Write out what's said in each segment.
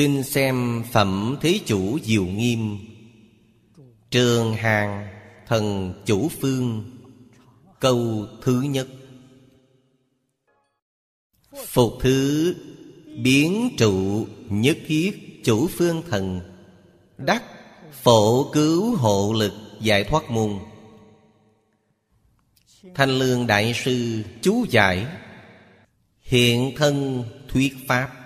Xin xem Phẩm Thế Chủ Diệu Nghiêm. Trường Hàng Thần Chủ Phương. Câu thứ nhất. Phục thứ Biến trụ nhất thiết chủ phương thần. Đắc phổ cứu hộ lực giải thoát môn. Thanh Lương Đại Sư chú giải. Hiện thân thuyết Pháp.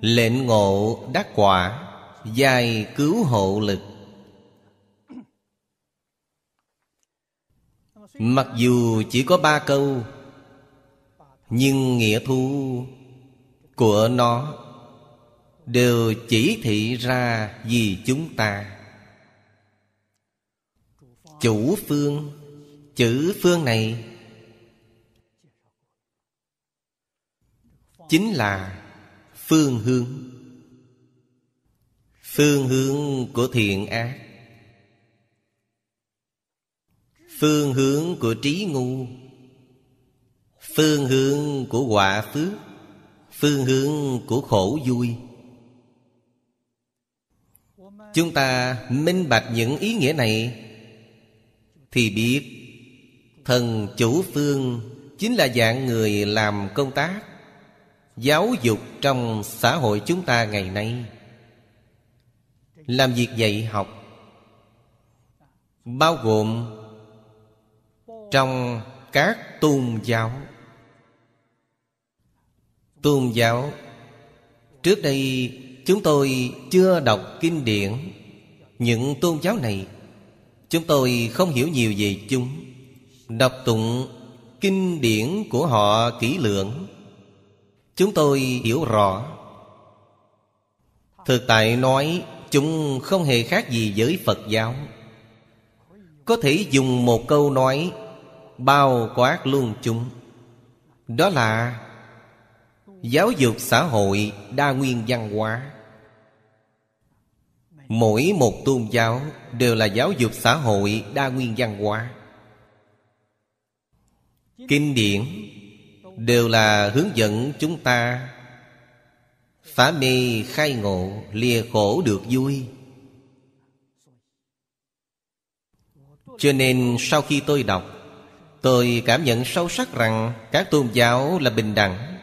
Lệnh ngộ đắc quả giai cứu hộ lực. Mặc dù chỉ có ba câu, Nhưng nghĩa thu của nó Đều chỉ thị ra vì chúng ta. Chủ phương, Chữ phương này Chính là phương hướng. Phương hướng của thiện ác. Phương hướng của trí ngu. Phương hướng của quả phước. Phương hướng của khổ vui. Chúng ta minh bạch những ý nghĩa này Thì biết Thần chủ phương Chính là dạng người làm công tác. Giáo dục trong xã hội chúng ta ngày nay. Làm việc dạy học Bao gồm Trong các tôn giáo. Tôn giáo, Trước đây chúng tôi chưa đọc kinh điển. Những tôn giáo này, Chúng tôi không hiểu nhiều về chúng. Đọc tụng kinh điển của họ kỹ lưỡng. Chúng tôi hiểu rõ. Thực tại nói, Chúng không hề khác gì với Phật giáo. Có thể dùng một câu nói, Bao quát luôn chúng. Đó là, Giáo dục xã hội đa nguyên văn hóa. Mỗi một tôn giáo đều là giáo dục xã hội đa nguyên văn hóa. Kinh điển đều là hướng dẫn chúng ta. Phá mê khai ngộ, lìa khổ được vui. Cho nên sau khi tôi đọc, tôi cảm nhận sâu sắc rằng các tôn giáo là bình đẳng.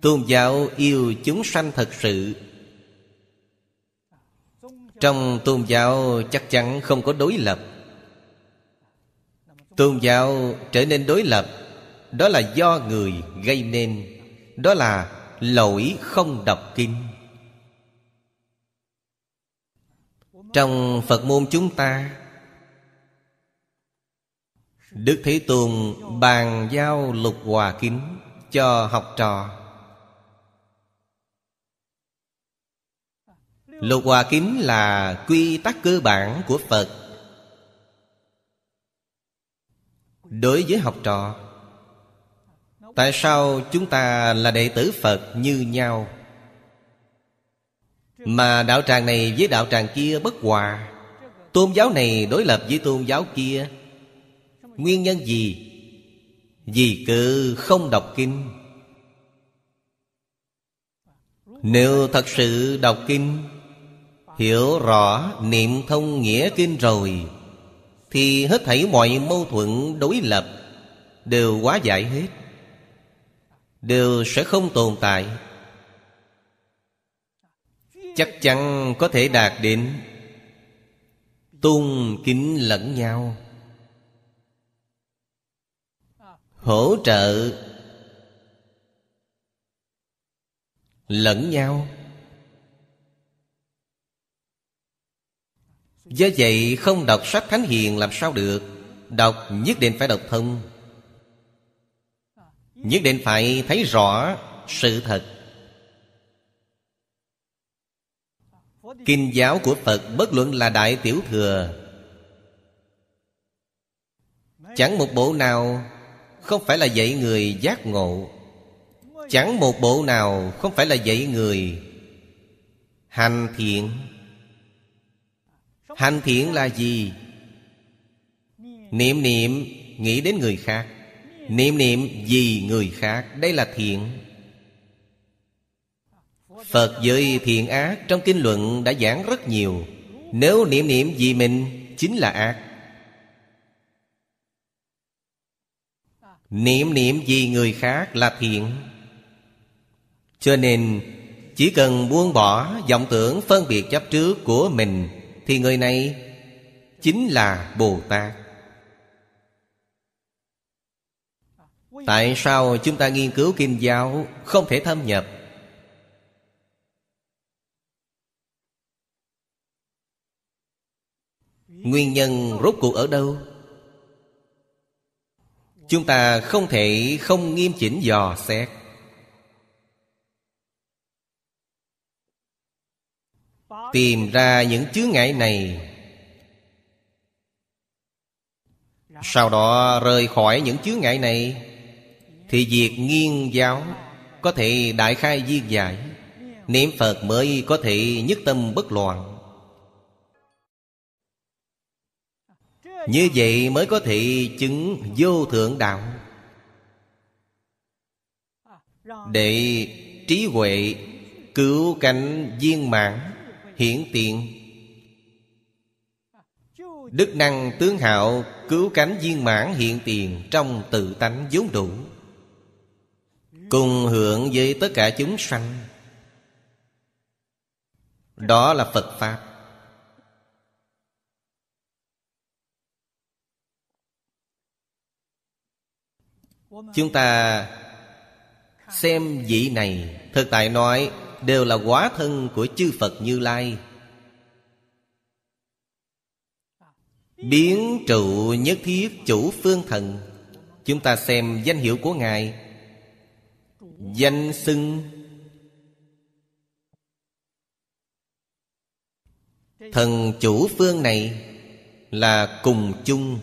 Tôn giáo yêu chúng sanh thật sự. Trong tôn giáo chắc chắn không có đối lập. Tôn giáo trở nên đối lập đó là do người gây nên. Đó là lỗi không đọc kinh. Trong phật môn chúng ta, đức thế tôn bàn giao lục hòa kính cho học trò. Lục hòa kính là quy tắc cơ bản của phật. Đối với học trò Tại sao chúng ta là đệ tử Phật như nhau? Mà đạo tràng này với đạo tràng kia bất hòa. Tôn giáo này đối lập với tôn giáo kia. Nguyên nhân gì? Vì cự không đọc kinh. Nếu thật sự đọc kinh, Hiểu rõ niệm thông nghĩa kinh rồi, Thì hết thảy mọi mâu thuẫn đối lập Đều quá giải hết đều sẽ không tồn tại. Chắc chắn có thể đạt đến tôn kính lẫn nhau. Hỗ trợ lẫn nhau. Do vậy, không đọc sách thánh hiền làm sao được? Đọc nhất định phải đọc thông Nhất định phải thấy rõ sự thật. Kinh giáo của Phật bất luận là Đại Tiểu Thừa, Chẳng một bộ nào không phải là dạy người giác ngộ. Chẳng một bộ nào không phải là dạy người Hành thiện. Hành thiện là gì? Niệm niệm nghĩ đến người khác. Niệm niệm vì người khác, Đây là thiện. Phật giới thiện ác, Trong kinh luận đã giảng rất nhiều. Nếu niệm niệm vì mình, Chính là ác. Niệm niệm vì người khác là thiện. Cho nên, Chỉ cần buông bỏ vọng tưởng phân biệt chấp trước của mình, Thì người này Chính là Bồ Tát. Tại sao chúng ta nghiên cứu kinh giáo Không thể thâm nhập? Nguyên nhân rốt cuộc ở đâu? Chúng ta không thể không nghiêm chỉnh dò xét. Tìm ra những chướng ngại này. Sau đó rời khỏi những chướng ngại này. Thì việc nghiên giáo Có thể đại khai viên giải. Niệm Phật mới có thể nhất tâm bất loạn. Như vậy mới có thể chứng vô thượng đạo. Để trí huệ cứu cánh viên mãn hiển tiện. Đức năng tướng hạo cứu cánh viên mãn hiện tiền Trong tự tánh vốn đủ. Cùng hưởng với tất cả chúng sanh. Đó là Phật Pháp. Chúng ta xem vị này, Thực tại nói, đều là quá thân của chư Phật Như Lai. Biến trụ nhất thiết chủ phương thần. Chúng ta xem danh hiệu của Ngài. Danh xưng. Thần chủ phương này Là cùng chung.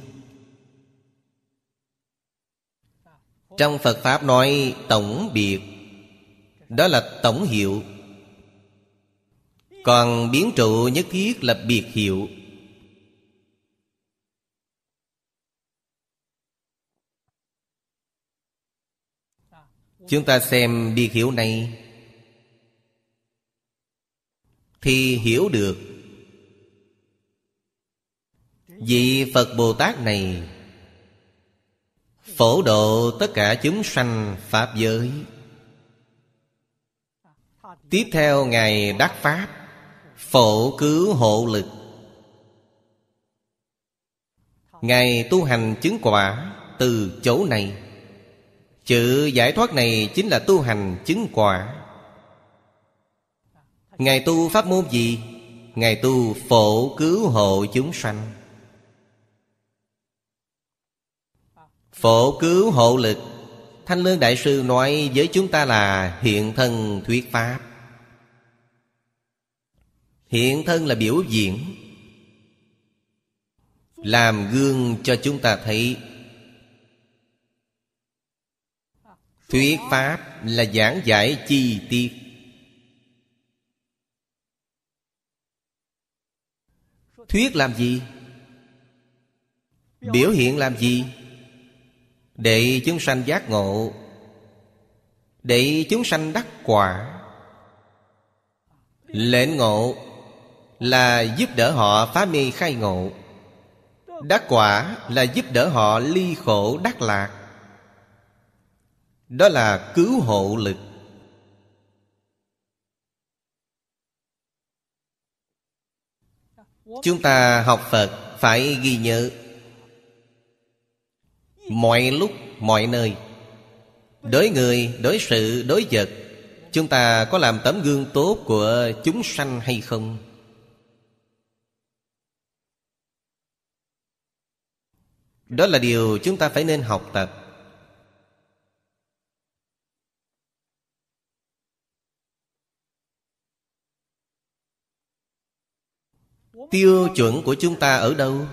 Trong Phật Pháp nói tổng biệt, Đó là tổng hiệu. Còn biến trụ nhất thiết là biệt hiệu. Chúng ta xem biệt hiểu này. Thì hiểu được. Vị Phật Bồ Tát này Phổ độ tất cả chúng sanh Pháp giới. Tiếp theo Ngài đắc Pháp Phổ cứu hộ lực. Ngài tu hành chứng quả Từ chỗ này. Chữ giải thoát này chính là tu hành chứng quả. Ngài tu pháp môn gì? Ngài tu phổ cứu hộ chúng sanh. Phổ cứu hộ lực. Thanh Lương Đại Sư nói với chúng ta là hiện thân thuyết pháp. Hiện thân là biểu diễn. Làm gương cho chúng ta thấy. Thuyết Pháp là giảng giải chi tiết. Thuyết làm gì? Biểu hiện làm gì? Để chúng sanh giác ngộ. Để chúng sanh đắc quả. Lệnh ngộ Là giúp đỡ họ phá mê khai ngộ. Đắc quả là giúp đỡ họ ly khổ đắc lạc. Đó là cứu hộ lực. Chúng ta học Phật phải ghi nhớ. Mọi lúc, mọi nơi. Đối người, đối sự, đối vật Chúng ta có làm tấm gương tốt của chúng sanh hay không? Đó là điều chúng ta phải nên học tập. Tiêu chuẩn của chúng ta ở đâu?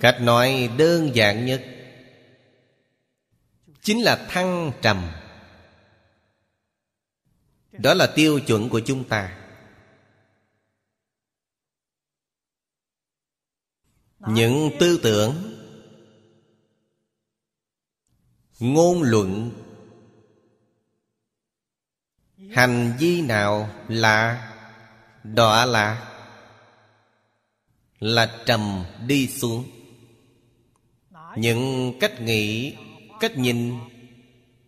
cách nói đơn giản nhất chính là thăng trầm đó là tiêu chuẩn của chúng ta những tư tưởng, ngôn luận hành vi nào là? Đọa lạc là trầm đi xuống. Những cách nghĩ, cách nhìn,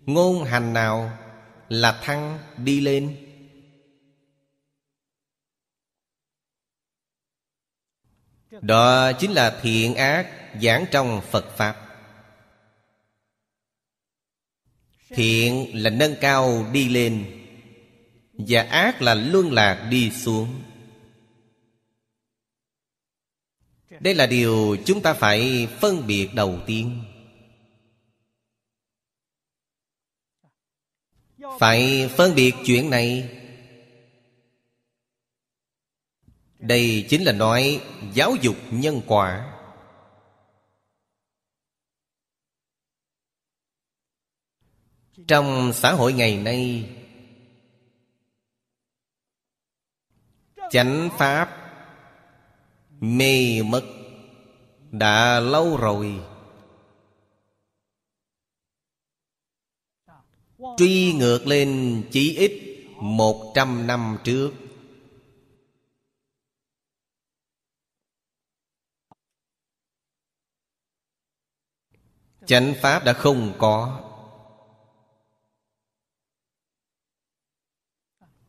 ngôn hành nào là thăng đi lên? Đó chính là thiện ác giảng trong phật pháp. Thiện là nâng cao đi lên và ác là luân lạc đi xuống. Đây là điều chúng ta phải phân biệt đầu tiên. Phải phân biệt chuyện này. Đây chính là nói giáo dục nhân quả. Trong xã hội ngày nay chánh pháp mê mất, đã lâu rồi. Truy ngược lên chỉ ít một trăm năm trước. Chánh pháp đã không có.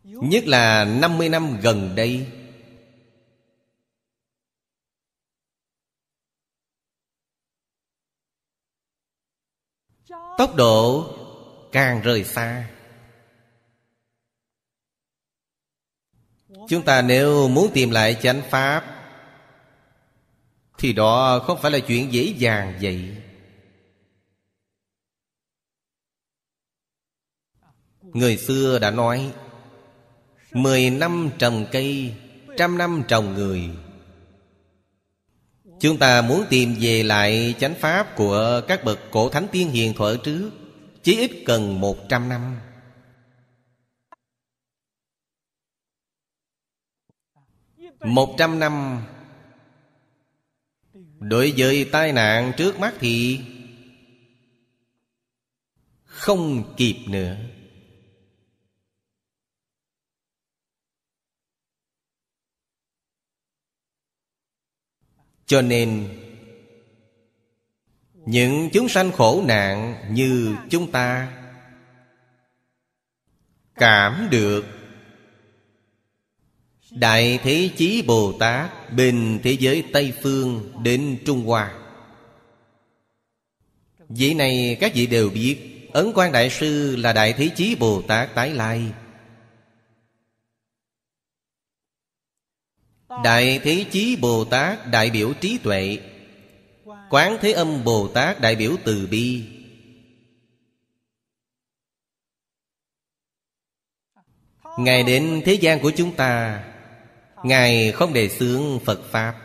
Nhất là 50 năm gần đây. Tốc độ càng rời xa. Chúng ta nếu muốn tìm lại chánh pháp, thì đó không phải là chuyện dễ dàng vậy. Người xưa đã nói mười năm trồng cây, trăm năm trồng người. Chúng ta muốn tìm về lại chánh pháp của các bậc cổ thánh tiên hiền thuở trước Chỉ ít cần một trăm năm. Một trăm năm. Đối với tai nạn trước mắt thì Không kịp nữa. Cho nên, Những chúng sanh khổ nạn như chúng ta Cảm được Đại Thế Chí Bồ Tát Bên thế giới Tây Phương đến Trung Hoa. Vị này các vị đều biết, Ấn quan Đại Sư là Đại Thế Chí Bồ Tát tái lai. Đại Thế Chí Bồ Tát đại biểu trí tuệ. Quán Thế Âm Bồ Tát đại biểu từ bi. Ngài đến thế gian của chúng ta, Ngài không đề xướng Phật Pháp.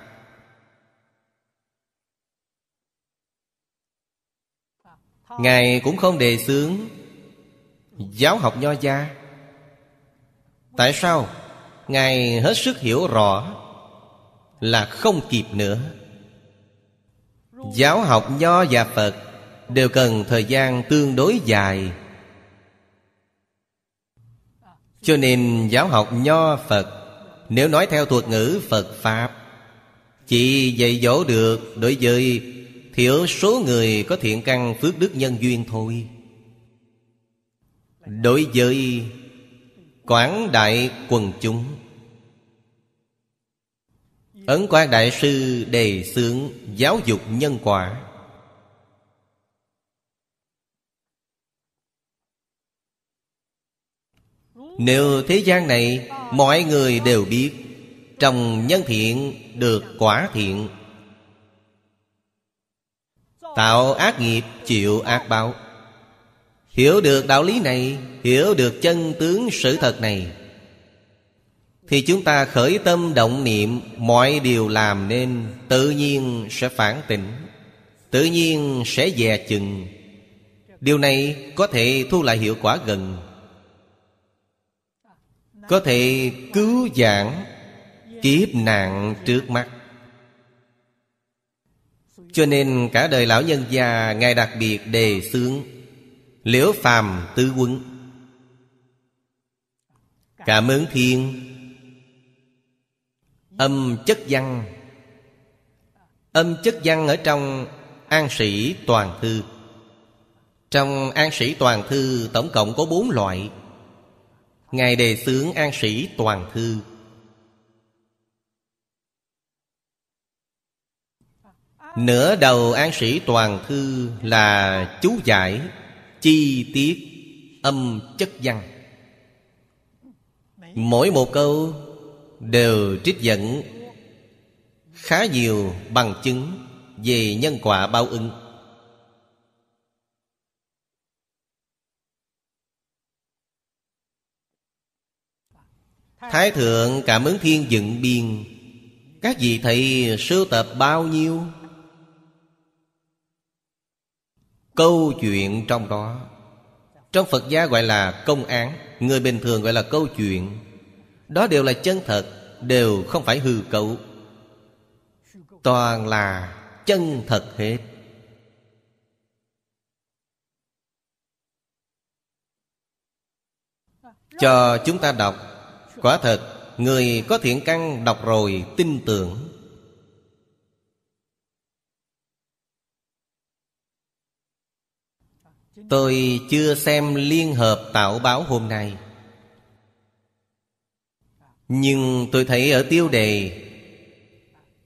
Ngài cũng không đề xướng Giáo học nho gia. Tại sao? Ngài hết sức hiểu rõ. Là không kịp nữa. Giáo học Nho và Phật Đều cần thời gian tương đối dài. Cho nên giáo học Nho, Phật, Nếu nói theo thuật ngữ Phật Pháp, Chỉ dạy dỗ được đối với thiểu số người có thiện căn phước đức nhân duyên thôi. Đối với Quảng đại quần chúng Ấn Quang Đại Sư đề xướng giáo dục nhân quả. Nếu thế gian này mọi người đều biết Trồng nhân thiện được quả thiện. Tạo ác nghiệp chịu ác báo. Hiểu được đạo lý này, Hiểu được chân tướng sự thật này. Thì chúng ta khởi tâm động niệm, Mọi điều làm nên Tự nhiên sẽ phản tỉnh, Tự nhiên sẽ dè chừng. Điều này có thể thu lại hiệu quả gần, Có thể cứu giảng Kiếp nạn trước mắt. Cho nên cả đời lão nhân già Ngài đặc biệt đề xướng Liễu phàm tứ quân Cảm ơn thiên Âm chất văn. Âm chất văn ở trong An sĩ toàn thư. Trong an sĩ toàn thư Tổng cộng có bốn loại. Ngài đề xướng an sĩ toàn thư. Nửa đầu an sĩ toàn thư là chú giải, Chi tiết, âm chất văn. Mỗi một câu đều trích dẫn khá nhiều bằng chứng về nhân quả báo ứng. Thái thượng cảm ứng thiên dựng biên, Các vị thầy sưu tập bao nhiêu? Câu chuyện trong đó, Trong Phật gia gọi là công án, Người bình thường gọi là câu chuyện. Đó đều là chân thật, Đều không phải hư cấu. Toàn là chân thật hết. Cho chúng ta đọc, Quả thật, Người có thiện căn đọc rồi tin tưởng. Tôi chưa xem liên hợp tạo báo hôm nay. Nhưng tôi thấy ở tiêu đề,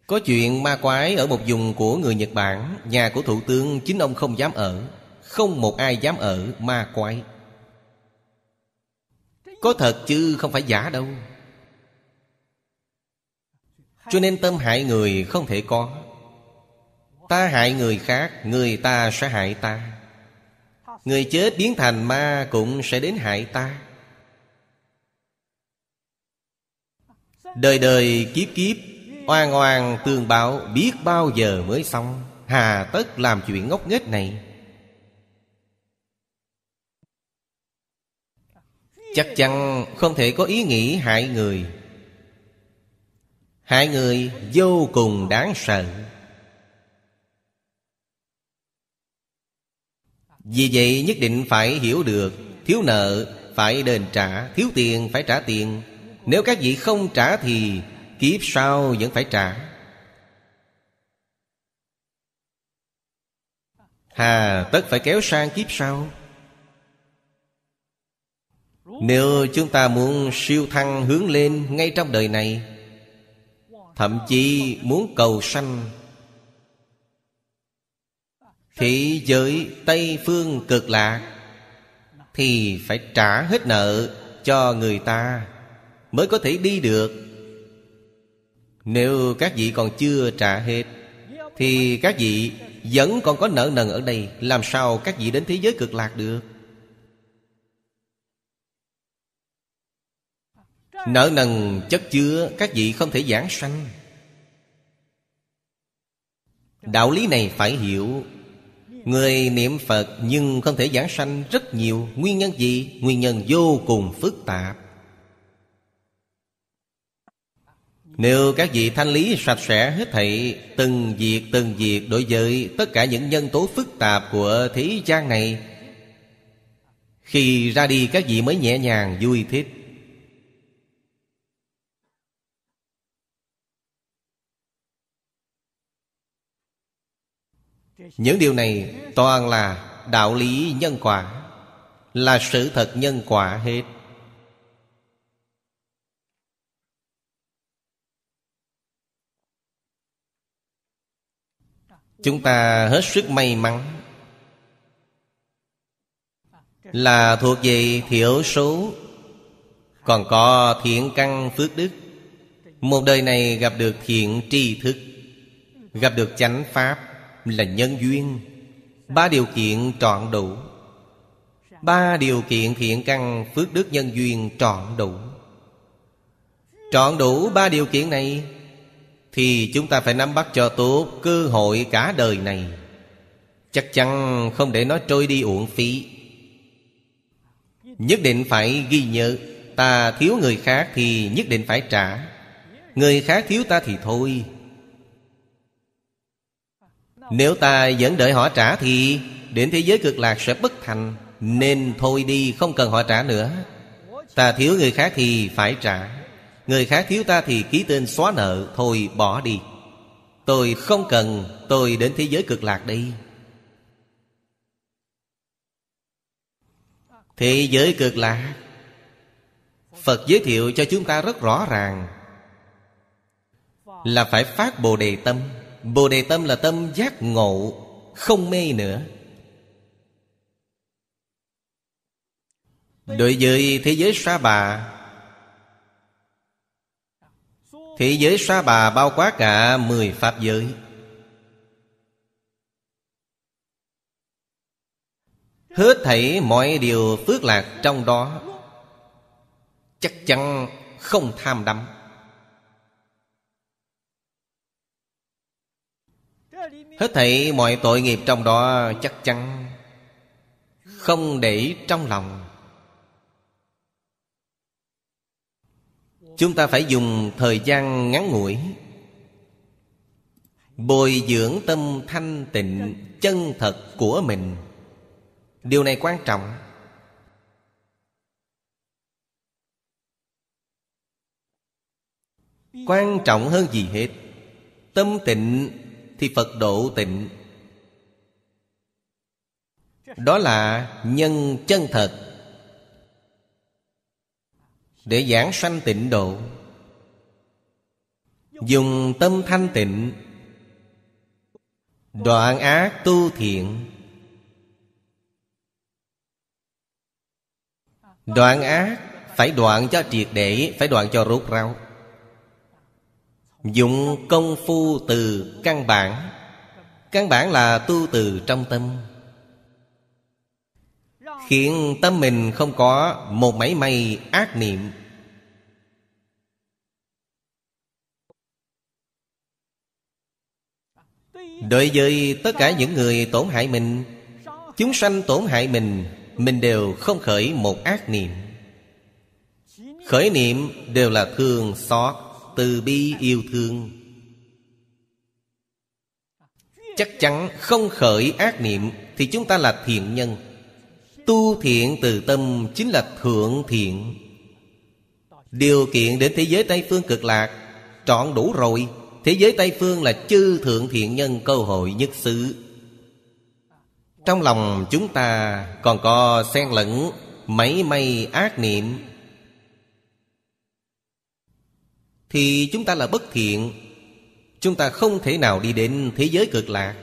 Có chuyện ma quái ở một vùng của người Nhật Bản, Nhà của thủ tướng chính ông không dám ở, Không một ai dám ở ma quái. Có thật chứ không phải giả đâu. Cho nên tâm hại người không thể có. Ta hại người khác, Người ta sẽ hại ta. Người chết biến thành ma cũng sẽ đến hại ta. Đời đời kiếp kiếp, Oan oan tương báo, biết bao giờ mới xong. Hà tất làm chuyện ngốc nghếch này. Chắc chắn không thể có ý nghĩ hại người. Hại người vô cùng đáng sợ. Vì vậy nhất định phải hiểu được, Thiếu nợ phải đền trả, Thiếu tiền phải trả tiền. Nếu các vị không trả thì Kiếp sau vẫn phải trả. Hà, tất phải kéo sang kiếp sau. Nếu chúng ta muốn siêu thăng hướng lên ngay trong đời này, Thậm chí muốn cầu sanh Thị giới Tây Phương cực lạc, Thì phải trả hết nợ cho người ta. Mới có thể đi được. Nếu các vị còn chưa trả hết, Thì các vị vẫn còn có nợ nần ở đây, Làm sao các vị đến thế giới cực lạc được? Nợ nần chất chứa Các vị không thể giảng sanh. Đạo lý này phải hiểu. Người niệm Phật nhưng không thể giảng sanh rất nhiều. Nguyên nhân gì? Nguyên nhân vô cùng phức tạp. Nếu các vị thanh lý sạch sẽ hết thảy, Từng việc từng việc đối với tất cả những nhân tố phức tạp của thế gian này, Khi ra đi các vị mới nhẹ nhàng vui thích. Những điều này toàn là đạo lý nhân quả, Là sự thật nhân quả hết. Chúng ta hết sức may mắn. Là thuộc về thiểu số, Còn có thiện căn phước đức. Một đời này gặp được thiện tri thức, Gặp được chánh pháp là nhân duyên. Ba điều kiện trọn đủ. Ba điều kiện thiện căn phước đức nhân duyên trọn đủ. Trọn đủ ba điều kiện này thì chúng ta phải nắm bắt cho tốt Cơ hội cả đời này. Chắc chắn không để nó trôi đi uổng phí. Nhất định phải ghi nhớ, Ta thiếu người khác thì nhất định phải trả. Người khác thiếu ta thì thôi. Nếu ta vẫn đợi họ trả thì Đến thế giới cực lạc sẽ bất thành, Nên thôi đi, không cần họ trả nữa. Ta thiếu người khác thì phải trả. Người khác thiếu ta thì ký tên xóa nợ, Thôi bỏ đi. Tôi không cần, Tôi đến thế giới cực lạc đi Thế giới cực lạc. Phật giới thiệu cho chúng ta rất rõ ràng Là phải phát Bồ Đề Tâm. Bồ Đề Tâm là tâm giác ngộ, Không mê nữa. Đối với thế giới sa bà Thị giới sa bà bao quát cả mười pháp giới. Hết thảy mọi điều phước lạc trong đó, Chắc chắn không tham đắm. Hết thảy mọi tội nghiệp trong đó chắc chắn Không để trong lòng. Chúng ta phải dùng thời gian ngắn ngủi. Bồi dưỡng tâm thanh tịnh chân thật của mình. Điều này quan trọng. Quan trọng hơn gì hết, Tâm tịnh thì Phật độ tịnh. Đó là nhân chân thật để giảng sanh tịnh độ. Dùng tâm thanh tịnh, đoạn ác tu thiện. Đoạn ác phải đoạn cho triệt để, phải đoạn cho rốt ráo dùng công phu từ căn bản. Căn bản là tu từ trong tâm khiến tâm mình không có một mảy may ác niệm. Đối với tất cả những người tổn hại mình, Chúng sanh tổn hại mình Mình đều không khởi một ác niệm. Khởi niệm đều là thương xót, Từ bi yêu thương. Chắc chắn không khởi ác niệm Thì chúng ta là thiện nhân. Tu thiện từ tâm chính là thượng thiện. Điều kiện đến thế giới Tây Phương cực lạc, Trọn đủ rồi. Thế giới Tây Phương là chư thượng thiện nhân cơ hội nhất xứ. Trong lòng chúng ta còn có xen lẫn mấy may ác niệm. Thì chúng ta là bất thiện, Chúng ta không thể nào đi đến thế giới cực lạc.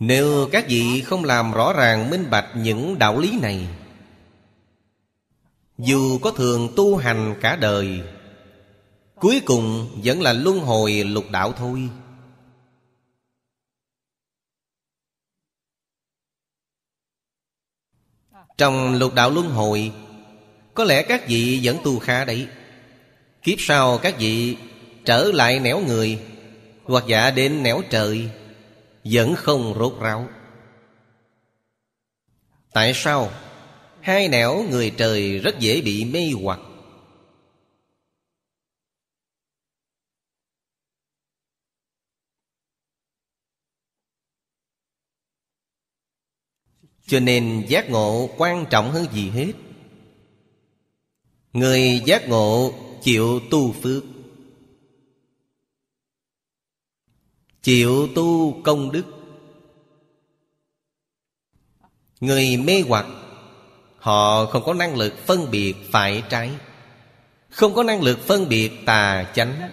Nếu các vị không làm rõ ràng, minh bạch những đạo lý này, Dù có thường tu hành cả đời, Cuối cùng vẫn là luân hồi lục đạo thôi. Trong lục đạo luân hồi, Có lẽ các vị vẫn tu khá đấy. Kiếp sau các vị trở lại nẻo người, Hoặc giả đến nẻo trời vẫn không rốt ráo. Tại sao Hai nẻo người trời rất dễ bị mê hoặc? Cho nên giác ngộ quan trọng hơn gì hết. Người giác ngộ chịu tu phước. Chịu tu công đức. Người mê hoặc, Họ không có năng lực phân biệt phải trái. Không có năng lực phân biệt tà chánh.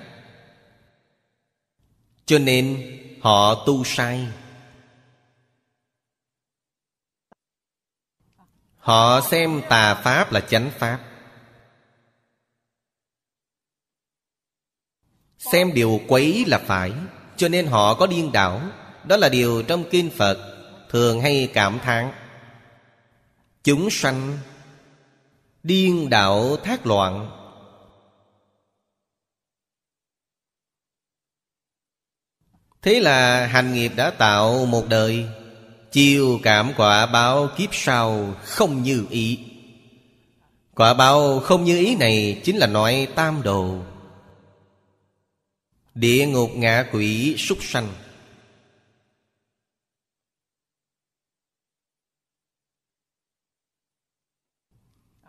Cho nên họ tu sai. Họ xem tà pháp là chánh pháp. Xem điều quấy là phải cho nên họ có điên đảo. Đó là điều trong kinh Phật Thường hay cảm thán. Chúng sanh Điên đạo thác loạn. Thế là hành nghiệp đã tạo một đời. Chiêu cảm quả báo kiếp sau không như ý. Quả báo không như ý này Chính là nói tam đồ. Địa ngục ngạ quỷ súc sanh.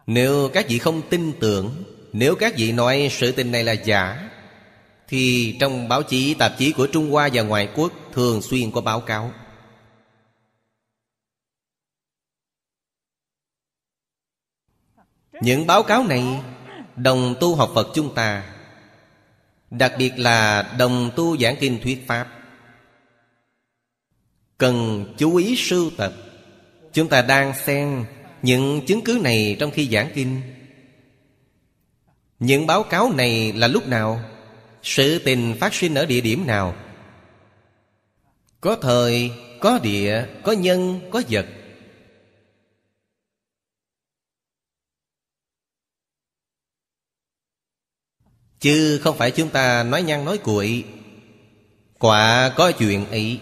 Nếu các vị không tin tưởng, Nếu các vị nói sự tình này là giả, Thì trong báo chí, tạp chí của Trung Hoa và ngoại quốc Thường xuyên có báo cáo. Những báo cáo này Đồng tu học Phật chúng ta Đặc biệt là đồng tu giảng kinh thuyết Pháp Cần chú ý sưu tập Chúng ta đang xem những chứng cứ này trong khi giảng kinh Những báo cáo này là lúc nào? Sự tình phát sinh ở địa điểm nào? Có thời, có địa, có nhân, có vật Chứ không phải chúng ta nói nhăn nói cuội. Quả có chuyện ấy.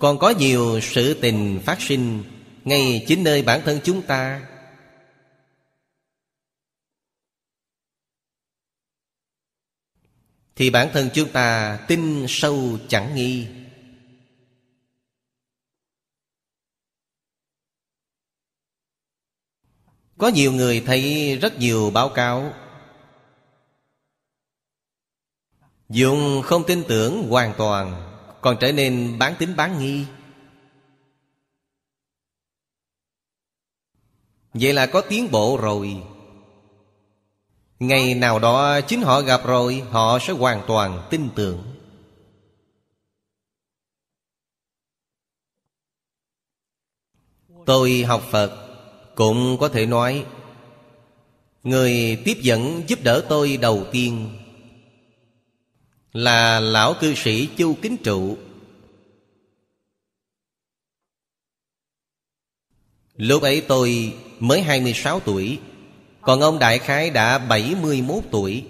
Còn có nhiều sự tình phát sinh Ngay chính nơi bản thân chúng ta. Thì bản thân chúng ta tin sâu chẳng nghi. Có nhiều người thấy rất nhiều báo cáo. Dùng không tin tưởng hoàn toàn, Còn trở nên bán tính bán nghi. Vậy là có tiến bộ rồi. Ngày nào đó chính họ gặp rồi, Họ sẽ hoàn toàn tin tưởng. Tôi học Phật cũng có thể nói, Người tiếp dẫn giúp đỡ tôi đầu tiên Là lão cư sĩ Chu Kính Trụ. Lúc ấy tôi mới 26 tuổi, Còn ông Đại Khái đã 71 tuổi.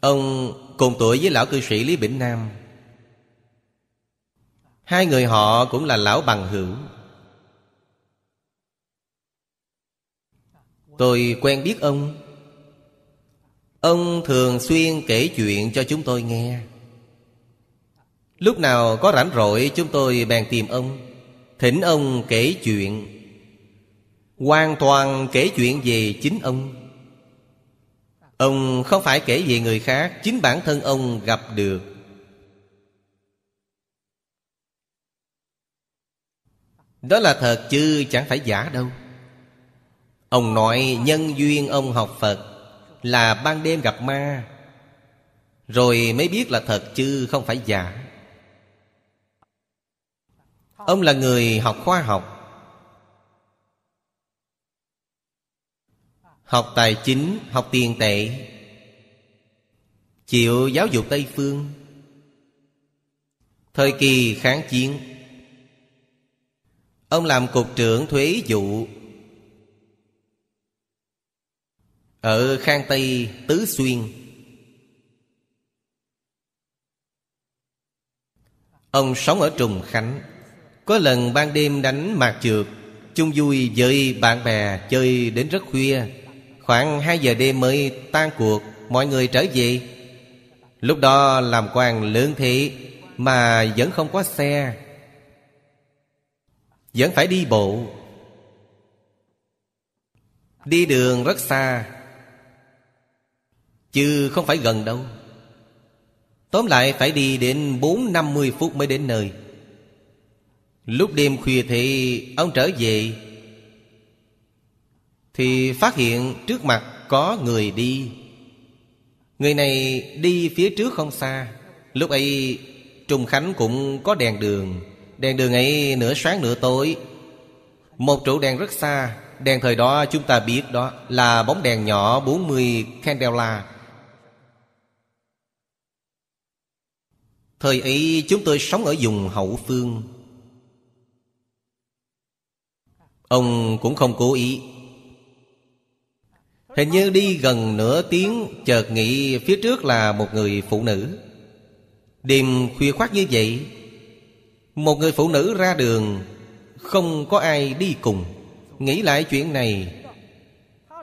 Ông cùng tuổi với lão cư sĩ Lý Bỉnh Nam. Hai người họ cũng là lão bằng hữu. Tôi quen biết ông. Ông thường xuyên kể chuyện cho chúng tôi nghe. Lúc nào có rảnh rỗi, chúng tôi bèn tìm ông. Thỉnh ông kể chuyện. Hoàn toàn kể chuyện về chính ông. Ông không phải kể về người khác, Chính bản thân ông gặp được. Đó là thật chứ chẳng phải giả đâu. Ông nói nhân duyên ông học Phật Là ban đêm gặp ma. Rồi mới biết là thật chứ không phải giả. Ông là người học khoa học. Học tài chính, học tiền tệ. Chịu giáo dục Tây Phương. Thời kỳ kháng chiến. Ông làm cục trưởng thuế vụ. Ở Khang Tây, Tứ Xuyên. Ông sống ở Trùng Khánh. Có lần ban đêm đánh mạc trượt, chung vui với bạn bè chơi đến rất khuya. Khoảng 2 giờ đêm mới tan cuộc, Mọi người trở về. Lúc đó làm quan lớn thế, Mà vẫn không có xe. Vẫn phải đi bộ. Đi đường rất xa. Chứ không phải gần đâu. Tóm lại phải đi đến bốn năm mươi phút mới đến nơi. Lúc đêm khuya thì ông trở về, Thì phát hiện trước mặt có người đi. Người này đi phía trước không xa. Lúc ấy, Trùng Khánh cũng có đèn đường. Đèn đường ấy nửa sáng nửa tối. Một trụ đèn rất xa. Đèn thời đó chúng ta biết đó Là bóng đèn nhỏ 40 candela. Thời ấy chúng tôi sống ở vùng hậu phương. Ông cũng không cố ý. Hình như đi gần nửa tiếng, Chợt nghĩ phía trước là một người phụ nữ. Đêm khuya khoát như vậy, Một người phụ nữ ra đường, Không có ai đi cùng. Nghĩ lại chuyện này,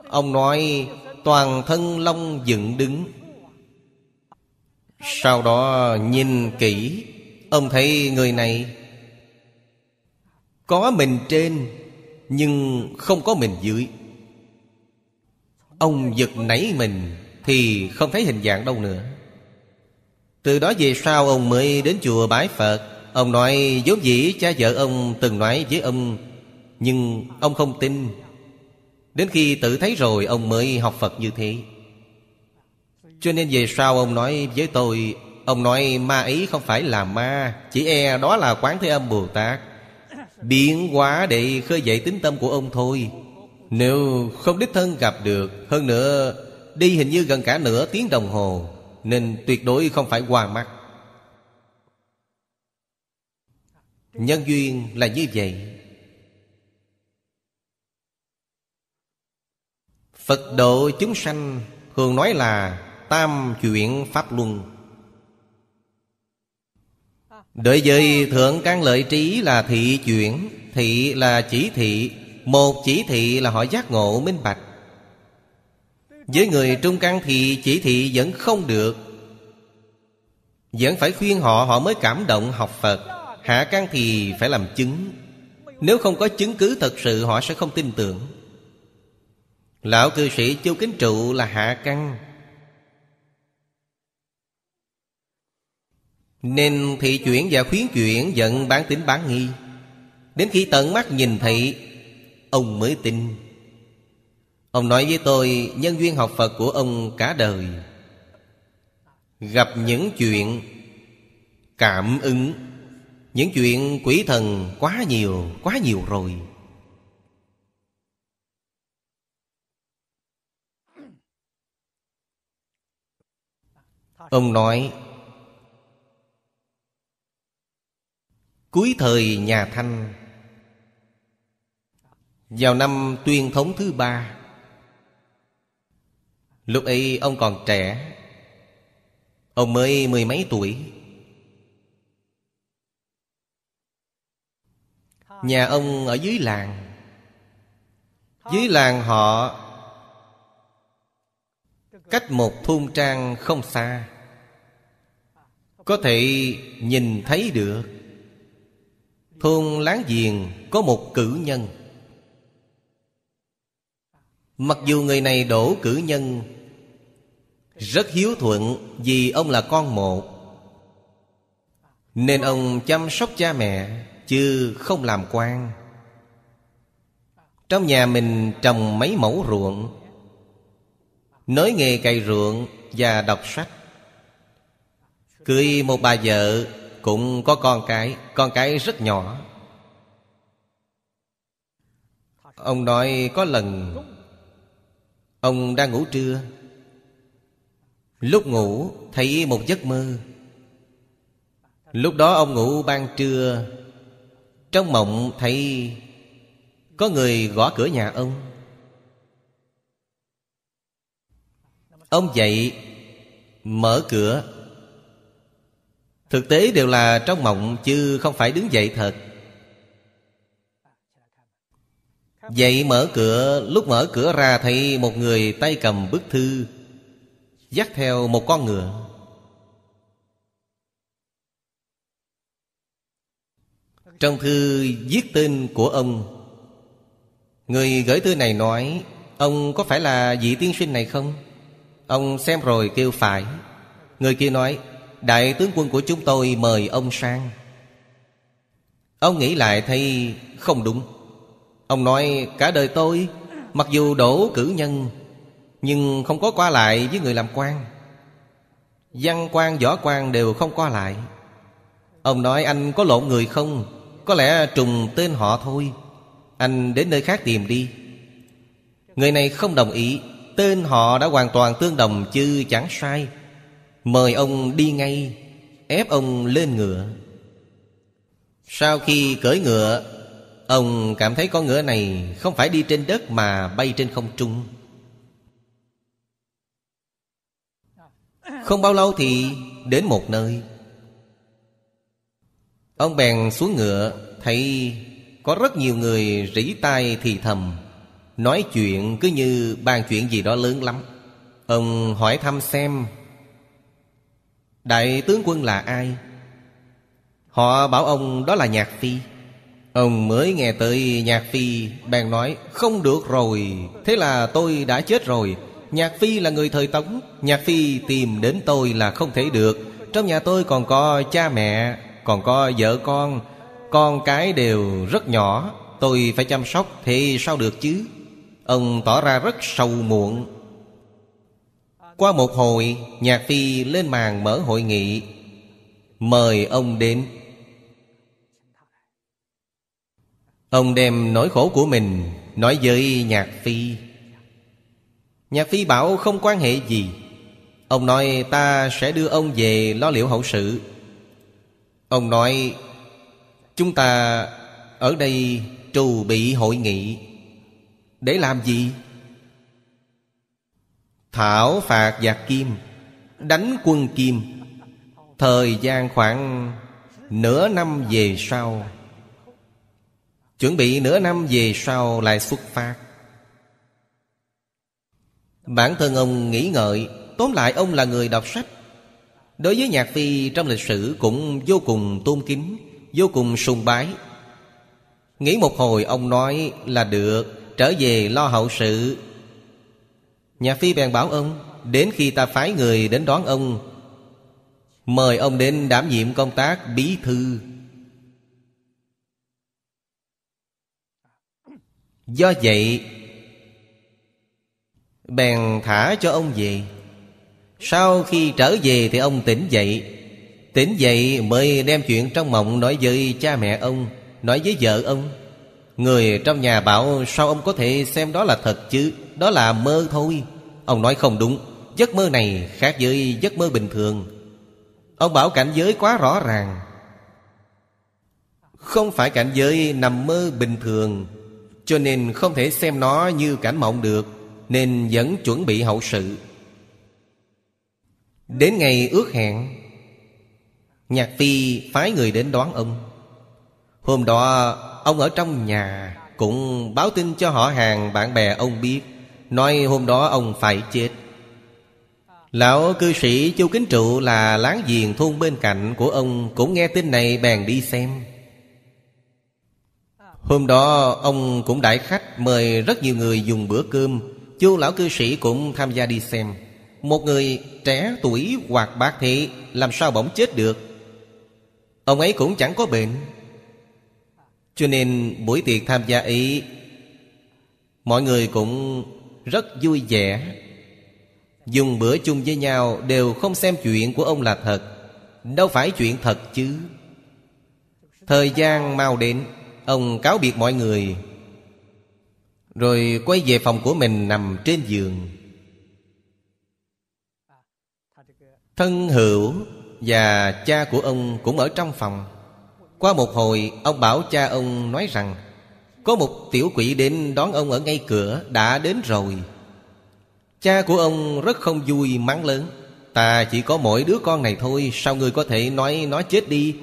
Ông nói, toàn thân long dựng đứng. Sau đó nhìn kỹ, Ông thấy người này Có mình trên, Nhưng không có mình dưới. Ông giật nảy mình Thì không thấy hình dạng đâu nữa. Từ đó về sau, ông mới đến chùa bái Phật. Ông nói, vốn dĩ cha vợ ông từng nói với ông, Nhưng ông không tin. Đến khi tự thấy rồi, ông mới học Phật như thế. Cho nên về sau ông nói với tôi, Ông nói ma ấy không phải là ma, Chỉ e đó là Quán Thế Âm Bồ Tát. Biến hóa để khơi dậy tính tâm của ông thôi. Nếu không đích thân gặp được, Hơn nữa, Đi hình như gần cả nửa tiếng đồng hồ, Nên tuyệt đối không phải qua mắt. Nhân duyên là như vậy. Phật độ chúng sanh Thường nói là Tam chuyển Pháp Luân. Đối với Thượng căn Lợi Trí là thị chuyển, Thị là chỉ thị, Một chỉ thị là họ giác ngộ minh bạch. Với người trung căn thì chỉ thị vẫn không được. Vẫn phải khuyên họ họ mới cảm động học Phật. Hạ căn thì phải làm chứng. Nếu không có chứng cứ thật sự, họ sẽ không tin tưởng. Lão cư sĩ Chu Kính Trụ là hạ căn. Nên thị chuyển và khuyến chuyển giận bán tính bán nghi. Đến khi tận mắt nhìn thị Ông mới tin. Ông nói với tôi, Nhân duyên học Phật của ông cả đời. Gặp những chuyện Cảm ứng, Những chuyện quỷ thần quá nhiều Quá nhiều rồi. Ông nói Cuối thời nhà Thanh. Vào năm tuyên thống thứ ba, Lúc ấy ông còn trẻ. Ông mới mười mấy tuổi. Nhà ông ở dưới làng. Dưới làng họ Cách một thôn trang không xa. Có thể nhìn thấy được Thôn láng giềng có một cử nhân. Mặc dù người này đổ cử nhân, Rất hiếu thuận vì ông là con một. Nên ông chăm sóc cha mẹ, Chứ không làm quan. Trong nhà mình trồng mấy mẫu ruộng Nói nghề cày ruộng và đọc sách. Cưới một bà vợ cũng có con cái Con cái rất nhỏ. Ông nói có lần, Ông đang ngủ trưa. Lúc ngủ, thấy một giấc mơ. Lúc đó ông ngủ ban trưa. Trong mộng thấy Có người gõ cửa nhà ông. Ông dậy, Mở cửa. Thực tế đều là trong mộng, Chứ không phải đứng dậy thật. Dậy mở cửa, Lúc mở cửa ra thấy một người tay cầm bức thư, Dắt theo một con ngựa. Trong thư viết tên của ông, Người gửi thư này nói, Ông có phải là vị tiên sinh này không? Ông xem rồi kêu phải. Người kia nói Đại tướng quân của chúng tôi mời ông sang. Ông nghĩ lại thấy không đúng. Ông nói, cả đời tôi, Mặc dù đổ cử nhân, Nhưng không có qua lại với người làm quan. Văn quan, võ quan đều không qua lại. Ông nói, anh có lộn người không? Có lẽ trùng tên họ thôi. Anh đến nơi khác tìm đi. Người này không đồng ý. Tên họ đã hoàn toàn tương đồng, chứ chẳng sai. Mời ông đi ngay, Ép ông lên ngựa. Sau khi cưỡi ngựa, Ông cảm thấy con ngựa này Không phải đi trên đất mà bay trên không trung. Không bao lâu thì đến một nơi. Ông bèn xuống ngựa, Thấy có rất nhiều người rỉ tai thì thầm, Nói chuyện cứ như bàn chuyện gì đó lớn lắm. Ông hỏi thăm xem Đại tướng quân là ai? Họ bảo ông đó là Nhạc Phi. Ông mới nghe tới Nhạc Phi, Bèn nói, không được rồi, Thế là tôi đã chết rồi. Nhạc Phi là người thời Tống, Nhạc Phi tìm đến tôi là không thể được. Trong nhà tôi còn có cha mẹ, Còn có vợ con Con cái đều rất nhỏ. Tôi phải chăm sóc Thì sao được chứ? Ông tỏ ra rất sầu muộn. Qua một hồi Nhạc Phi lên màn mở hội nghị. Mời ông đến. Ông đem nỗi khổ của mình Nói với Nhạc Phi. Nhạc Phi bảo không quan hệ gì. Ông nói, ta sẽ đưa ông về lo liệu hậu sự. Ông nói, Chúng ta ở đây trù bị hội nghị. Để làm gì? Thảo phạt giặc kim, Đánh quân kim. Thời gian khoảng nửa năm về sau, Chuẩn bị nửa năm về sau lại xuất phát. Bản thân ông nghĩ ngợi, Tóm lại ông là người đọc sách. Đối với Nhạc Phi trong lịch sử cũng vô cùng tôn kính, Vô cùng sùng bái. Nghĩ một hồi, ông nói là được, Trở về lo hậu sự nhà Phi bèn bảo ông, Đến khi ta phái người đến đón ông, Mời ông đến đảm nhiệm công tác bí thư. Do vậy, Bèn thả cho ông về. Sau khi trở về thì ông tỉnh dậy. Tỉnh dậy mới đem chuyện trong mộng nói với cha mẹ ông, Nói với vợ ông. Người trong nhà bảo, sao ông có thể xem đó là thật chứ? Đó là mơ thôi. Ông nói không đúng. Giấc mơ này khác với giấc mơ bình thường. Ông bảo cảnh giới quá rõ ràng. Không phải cảnh giới nằm mơ bình thường, Cho nên không thể xem nó như cảnh mộng được, Nên vẫn chuẩn bị hậu sự. Đến ngày ước hẹn, Nhạc Phi phái người đến đón ông. Hôm đó, ông ở trong nhà, Cũng báo tin cho họ hàng bạn bè ông biết. Nói hôm đó ông phải chết. Lão cư sĩ Chu Kính Trụ là láng giềng thôn bên cạnh của ông Cũng nghe tin này bèn đi xem. Hôm đó ông cũng đãi khách mời rất nhiều người dùng bữa cơm. Chu lão cư sĩ cũng tham gia đi xem. Một người trẻ tuổi hoặc bác thị Làm sao bỗng chết được? Ông ấy cũng chẳng có bệnh. Cho nên buổi tiệc tham gia ấy, Mọi người cũng rất vui vẻ. Dùng bữa chung với nhau Đều không xem chuyện của ông là thật. Đâu phải chuyện thật chứ. Thời gian mau đến, Ông cáo biệt mọi người. Rồi quay về phòng của mình nằm trên giường. Thân hữu và cha của ông cũng ở trong phòng. Qua một hồi, ông bảo cha ông nói rằng có một tiểu quỷ đến đón ông ở ngay cửa, Đã đến rồi. Cha của ông rất không vui, mắng lớn. Ta chỉ có mỗi đứa con này thôi, Sao người có thể nói nó chết đi?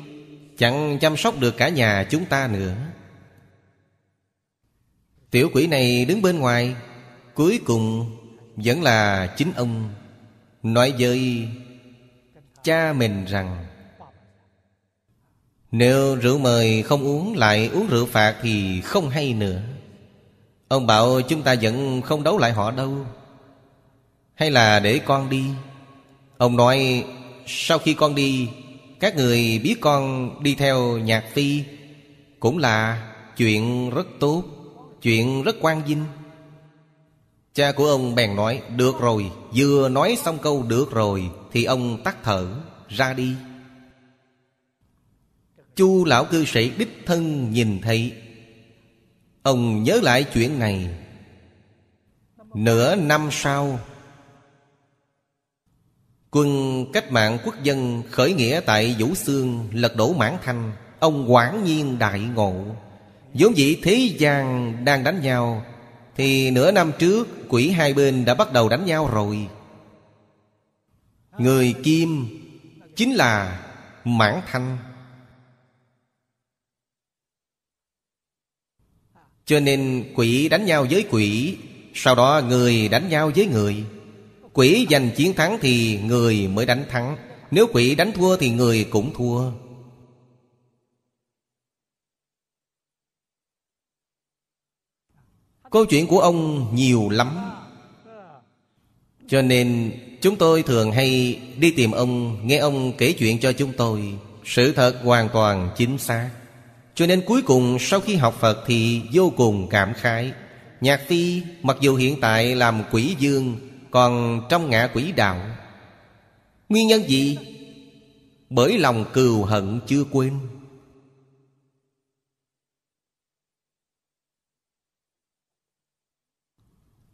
Chẳng chăm sóc được cả nhà chúng ta nữa. Tiểu quỷ này đứng bên ngoài. Cuối cùng, vẫn là chính ông. Nói với cha mình rằng nếu rượu mời không uống lại uống rượu phạt thì không hay nữa. Ông bảo chúng ta vẫn không đấu lại họ đâu. Hay là để con đi? Ông nói, Sau khi con đi, Các người biết con đi theo nhạc phi. Cũng là chuyện rất tốt, Chuyện rất quan vinh. Cha của ông bèn nói, Được rồi, Vừa nói xong câu được rồi Thì ông tắt thở, ra đi. Chu lão cư sĩ đích thân nhìn thấy. Ông nhớ lại chuyện này. Nửa năm sau, Quân cách mạng quốc dân khởi nghĩa tại Vũ Xương lật đổ mãn thanh. Ông quảng nhiên đại ngộ. Vốn dĩ thế gian đang đánh nhau, Thì nửa năm trước quỷ hai bên đã bắt đầu đánh nhau rồi. Người kim chính là mãn thanh. Cho nên quỷ đánh nhau với quỷ, Sau đó người đánh nhau với người. Quỷ giành chiến thắng thì người mới đánh thắng. Nếu quỷ đánh thua thì người cũng thua. Câu chuyện của ông nhiều lắm. Cho nên chúng tôi thường hay đi tìm ông, Nghe ông kể chuyện cho chúng tôi. Sự thật hoàn toàn chính xác. Cho nên cuối cùng sau khi học Phật thì vô cùng cảm khái. Nhạc Phi mặc dù hiện tại làm quỷ dương, Còn trong ngã quỷ đạo. Nguyên nhân gì? Bởi lòng cừu hận chưa quên.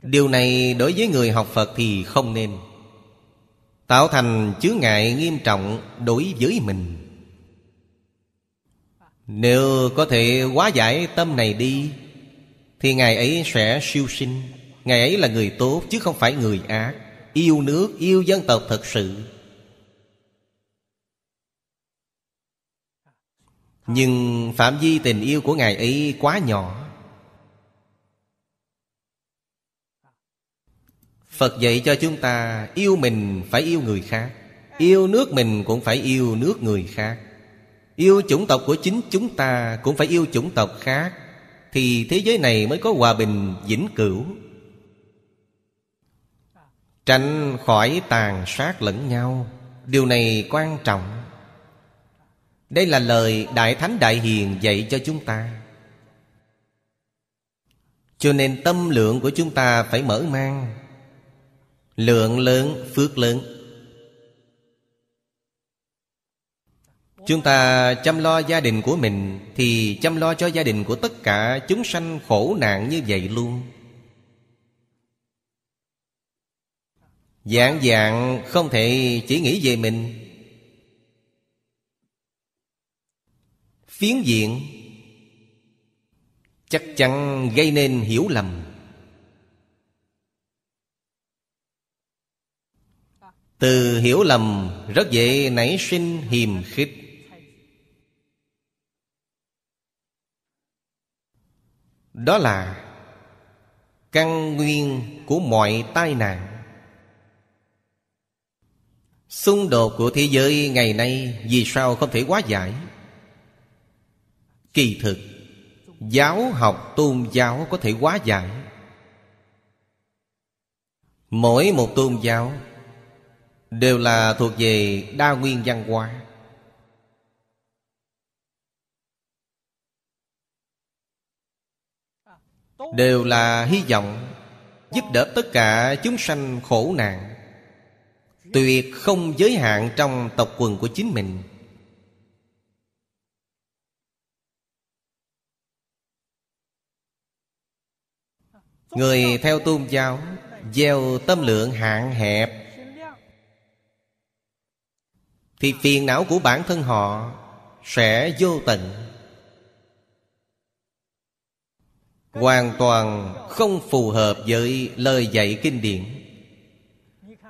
Điều này đối với người học Phật thì không nên. Tạo thành chướng ngại nghiêm trọng đối với mình. Nếu có thể hóa giải tâm này đi Thì Ngài ấy sẽ siêu sinh. Ngài ấy là người tốt chứ không phải người ác. Yêu nước, yêu dân tộc thật sự. Nhưng phạm vi tình yêu của Ngài ấy quá nhỏ. Phật dạy cho chúng ta Yêu mình phải yêu người khác. Yêu nước mình cũng phải yêu nước người khác. Yêu chủng tộc của chính chúng ta Cũng phải yêu chủng tộc khác, Thì thế giới này mới có hòa bình, vĩnh cửu. Tránh khỏi tàn sát lẫn nhau, Điều này quan trọng. Đây là lời Đại Thánh Đại Hiền dạy cho chúng ta. Cho nên tâm lượng của chúng ta phải mở mang. Lượng lớn, phước lớn. Chúng ta chăm lo gia đình của mình Thì chăm lo cho gia đình của tất cả chúng sanh khổ nạn như vậy luôn. Dạng dạng không thể chỉ nghĩ về mình. Phiến diện Chắc chắn gây nên hiểu lầm. Từ hiểu lầm rất dễ nảy sinh hiềm khích. Đó là căn nguyên của mọi tai nạn. Xung đột của thế giới ngày nay Vì sao không thể hóa giải? Kỳ thực, Giáo học tôn giáo có thể hóa giải. Mỗi một tôn giáo Đều là thuộc về đa nguyên văn hóa. Đều là hy vọng Giúp đỡ tất cả chúng sanh khổ nạn. Tuyệt không giới hạn trong tộc quần của chính mình. Người theo tôn giáo, Gieo tâm lượng hạn hẹp, thì phiền não của bản thân họ Sẽ vô tận Hoàn toàn không phù hợp với lời dạy kinh điển.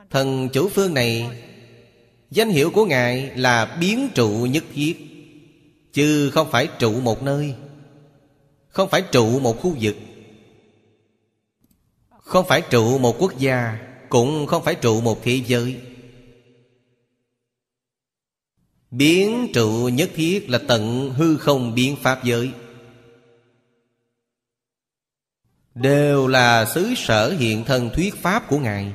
Thần chủ phương này, Danh hiệu của Ngài là biến trụ nhất thiết Chứ không phải trụ một nơi, Không phải trụ một khu vực, Không phải trụ một quốc gia, Cũng không phải trụ một thế giới. Biến trụ nhất thiết là tận hư không biến pháp giới. Đều là xứ sở hiện thân thuyết pháp của Ngài.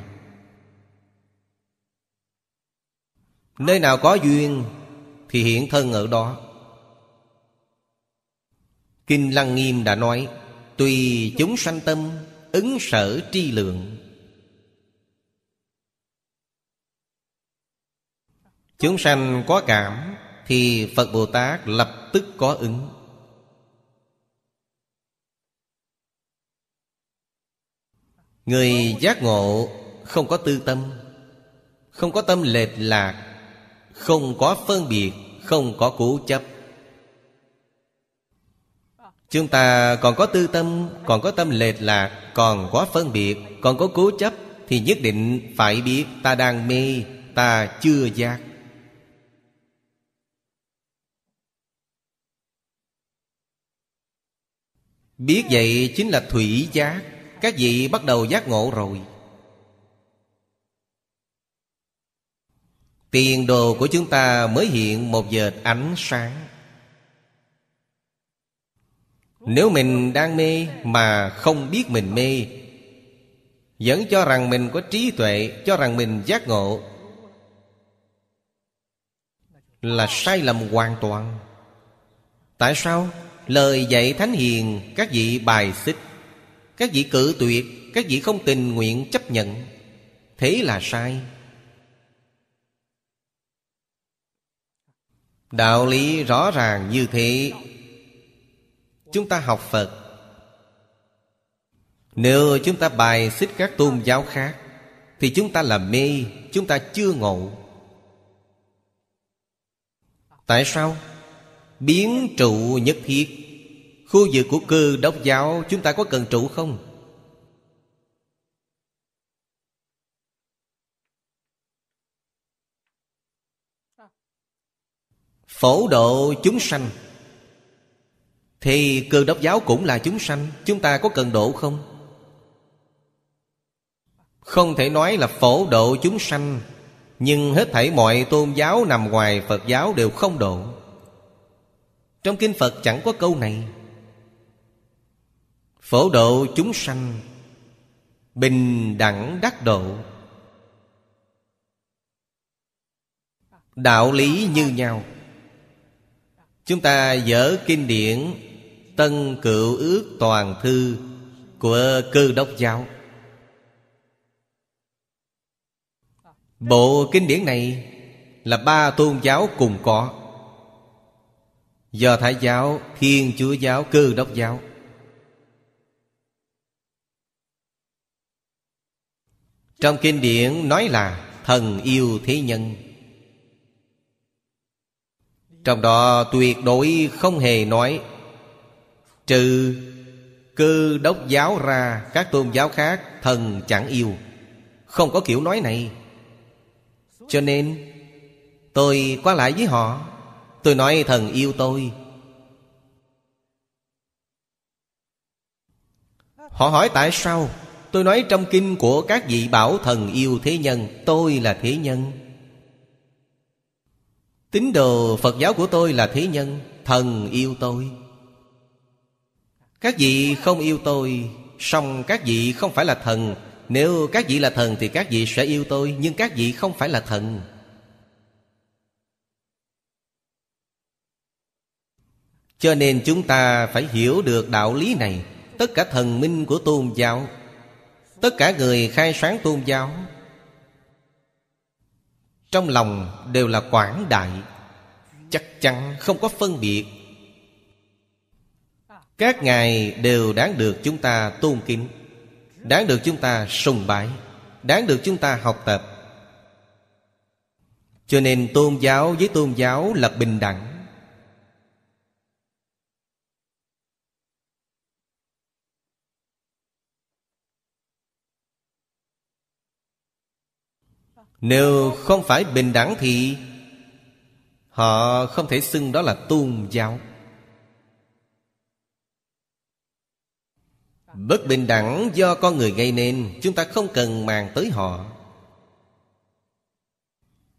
Nơi nào có duyên Thì hiện thân ở đó. Kinh Lăng Nghiêm đã nói, Tùy chúng sanh tâm, Ứng sở tri lượng. Chúng sanh có cảm Thì Phật Bồ Tát lập tức có ứng. Người giác ngộ không có tư tâm, Không có tâm lệch lạc, Không có phân biệt, Không có cố chấp. Chúng ta còn có tư tâm, Còn có tâm lệch lạc, Còn có phân biệt, Còn có cố chấp Thì nhất định phải biết Ta đang mê, Ta chưa giác. Biết vậy chính là thủy giác. Các vị bắt đầu giác ngộ rồi. Tiền đồ của chúng ta mới hiện một vệt ánh sáng. Nếu mình đang mê mà không biết mình mê, Vẫn cho rằng mình có trí tuệ, Cho rằng mình giác ngộ, Là sai lầm hoàn toàn. Tại sao? Lời dạy Thánh Hiền, Các vị bài xích. Các vị cự tuyệt, Các vị không tình nguyện chấp nhận. Thế là sai. Đạo lý rõ ràng như thế. Chúng ta học Phật. Nếu chúng ta bài xích các tôn giáo khác, Thì chúng ta là mê, Chúng ta chưa ngộ. Tại sao? Biến trụ nhất thiết. Khu vực của cơ đốc giáo, Chúng ta có cần trụ không? Phổ độ chúng sanh Thì cơ đốc giáo cũng là chúng sanh, Chúng ta có cần độ không? Không thể nói là phổ độ chúng sanh, Nhưng hết thảy mọi tôn giáo nằm ngoài Phật giáo đều không độ Trong kinh Phật chẳng có câu này Phổ độ chúng sanh Bình đẳng đắc độ. Đạo lý như nhau. Chúng ta dở kinh điển Tân Cựu Ước Toàn Thư Của Cơ Đốc Giáo. Bộ kinh điển này Là ba tôn giáo cùng có. Do Thái giáo, Thiên Chúa giáo, Cơ Đốc giáo. Trong kinh điển nói là Thần yêu thế nhân. Trong đó tuyệt đối không hề nói Trừ cơ đốc giáo ra Các tôn giáo khác thần chẳng yêu. Không có kiểu nói này. Cho nên, Tôi qua lại với họ. Tôi nói thần yêu tôi. Họ hỏi tại sao? Tôi nói trong kinh của các vị bảo thần yêu thế nhân, Tôi là thế nhân. Tín đồ Phật giáo của tôi là thế nhân, Thần yêu tôi. Các vị không yêu tôi, song các vị không phải là thần. Nếu các vị là thần thì các vị sẽ yêu tôi, Nhưng các vị không phải là thần. Cho nên chúng ta phải hiểu được đạo lý này. Tất cả thần minh của tôn giáo Tất cả người khai sáng tôn giáo. Trong lòng đều là quảng đại, chắc chắn không có phân biệt. Các ngài đều đáng được chúng ta tôn kính, đáng được chúng ta sùng bái, đáng được chúng ta học tập. Cho nên tôn giáo với tôn giáo là bình đẳng. Nếu không phải bình đẳng thì Họ không thể xưng đó là tôn giáo. Bất bình đẳng do con người gây nên, Chúng ta không cần màng tới họ.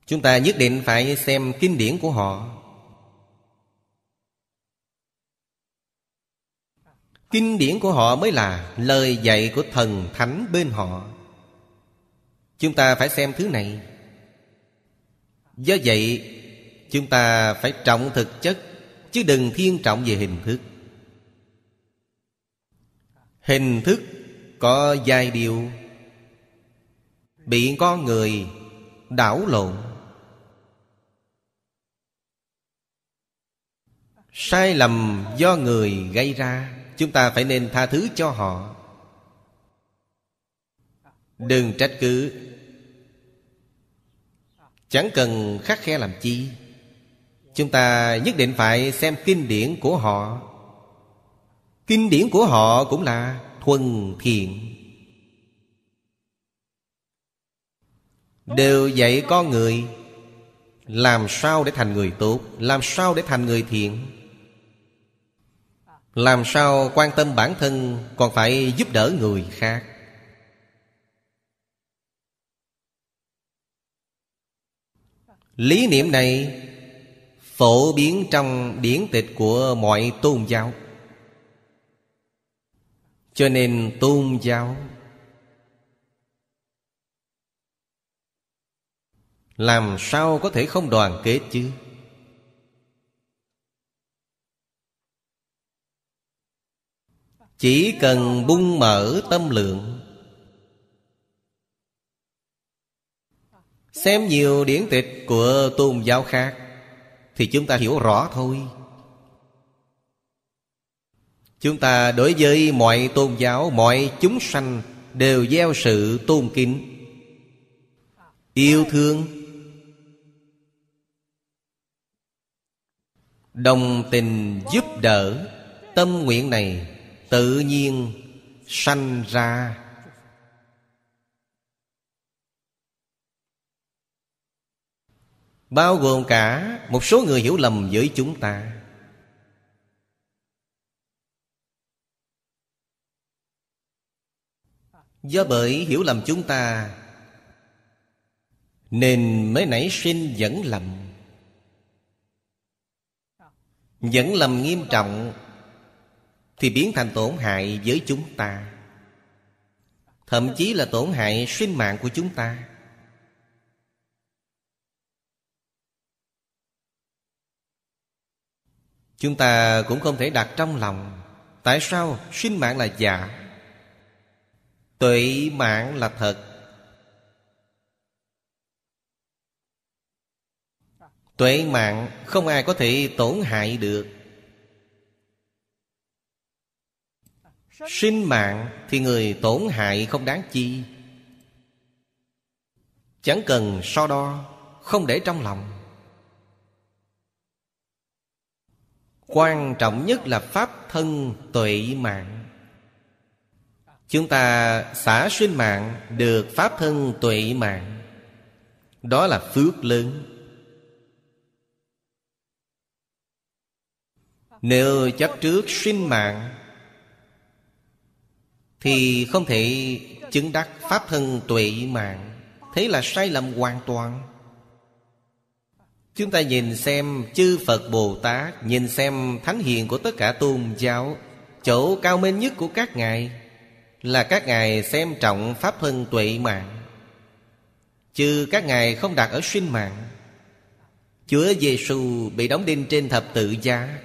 Chúng ta nhất định phải xem kinh điển của họ. Kinh điển của họ mới là lời dạy của thần thánh bên họ. Chúng ta phải xem thứ này. Do vậy, Chúng ta phải trọng thực chất, Chứ đừng thiên trọng về hình thức. Hình thức có giai điều. Bị con người đảo lộn. Sai lầm do người gây ra, Chúng ta phải nên tha thứ cho họ. Đừng trách cứ. Chẳng cần khắc khe làm chi. Chúng ta nhất định phải xem kinh điển của họ. Kinh điển của họ cũng là thuần thiện. Đều dạy con người, Làm sao để thành người tốt, Làm sao để thành người thiện? Làm sao quan tâm bản thân Còn phải giúp đỡ người khác? Lý niệm này Phổ biến trong điển tịch của mọi tôn giáo. Cho nên tôn giáo Làm sao có thể không đoàn kết chứ? Chỉ cần bung mở tâm lượng Xem nhiều điển tịch của tôn giáo khác Thì chúng ta hiểu rõ thôi. Chúng ta đối với mọi tôn giáo, mọi chúng sanh Đều gieo sự tôn kính Yêu thương Đồng tình giúp đỡ Tâm nguyện này tự nhiên sanh ra. Bao gồm cả một số người hiểu lầm với chúng ta. Do bởi hiểu lầm chúng ta, Nên mới nảy sinh dẫn lầm. Dẫn lầm nghiêm trọng Thì biến thành tổn hại với chúng ta, Thậm chí là tổn hại sinh mạng của chúng ta. Chúng ta cũng không thể đặt trong lòng, Tại sao sinh mạng là giả? Tuệ mạng là thật. Tuệ mạng không ai có thể tổn hại được. Sinh mạng thì người tổn hại không đáng chi. Chẳng cần so đo, Không để trong lòng. Quan trọng nhất là Pháp thân tuệ mạng. Chúng ta xả sinh mạng Được Pháp thân tuệ mạng. Đó là phước lớn. Nếu chấp trước sinh mạng, Thì không thể chứng đắc Pháp thân tuệ mạng. Thế là sai lầm hoàn toàn. Chúng ta nhìn xem chư Phật Bồ Tát, Nhìn xem thánh hiền của tất cả tôn giáo. Chỗ cao minh nhất của các ngài Là các ngài xem trọng Pháp thân tuệ mạng. Chứ các ngài không đặt ở sinh mạng. Chúa Giêsu bị đóng đinh trên thập tự giá.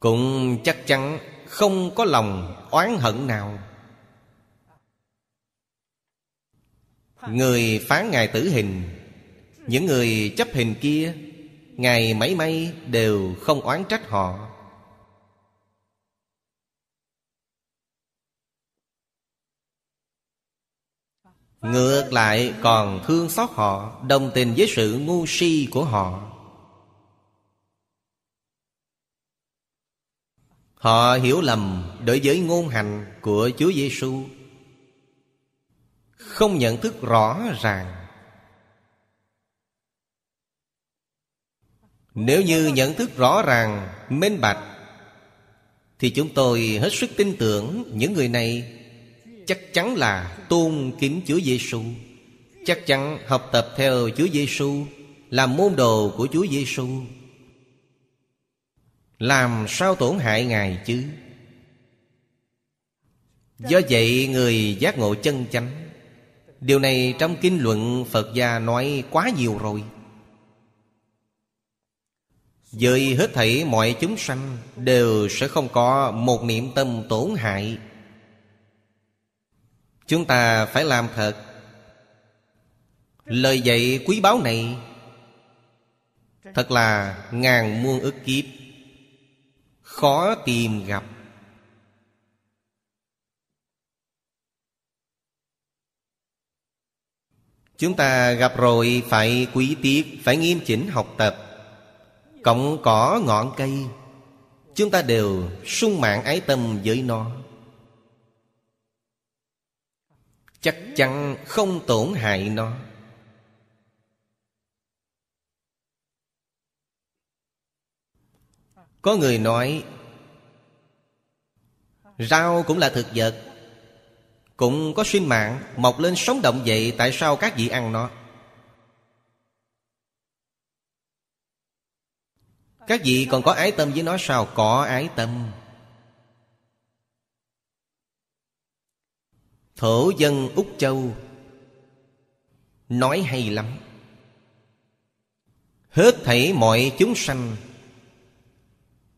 Cũng chắc chắn không có lòng oán hận nào. Người phán Ngài tử hình những người chấp hình kia Ngài mấy may đều không oán trách họ. Ngược lại còn thương xót họ Đồng tình với sự ngu si của họ. Họ hiểu lầm đối với ngôn hành của Chúa Giêsu, Không nhận thức rõ ràng Nếu như nhận thức rõ ràng, minh bạch Thì chúng tôi hết sức tin tưởng những người này Chắc chắn là tôn kính Chúa Giêsu, Chắc chắn học tập theo Chúa Giêsu, Làm môn đồ của Chúa Giêsu, Làm sao tổn hại Ngài chứ? Do vậy người giác ngộ chân chánh Điều này trong kinh luận Phật gia nói quá nhiều rồi với hết thảy mọi chúng sanh Đều sẽ không có một niệm tâm tổn hại. Chúng ta phải làm thật. Lời dạy quý báu này Thật là ngàn muôn ức kiếp, Khó tìm gặp. Chúng ta gặp rồi phải quý tiếc Phải nghiêm chỉnh học tập. Cọng cỏ ngọn cây, Chúng ta đều sung mạng ái tâm với nó. Chắc chắn không tổn hại nó. Có người nói, Rau cũng là thực vật, Cũng có sinh mạng, Mọc lên sống động vậy, Tại sao các vị ăn nó? Các vị còn có ái tâm với nó sao? Có ái tâm. Thổ dân Úc Châu Nói hay lắm. Hết thảy mọi chúng sanh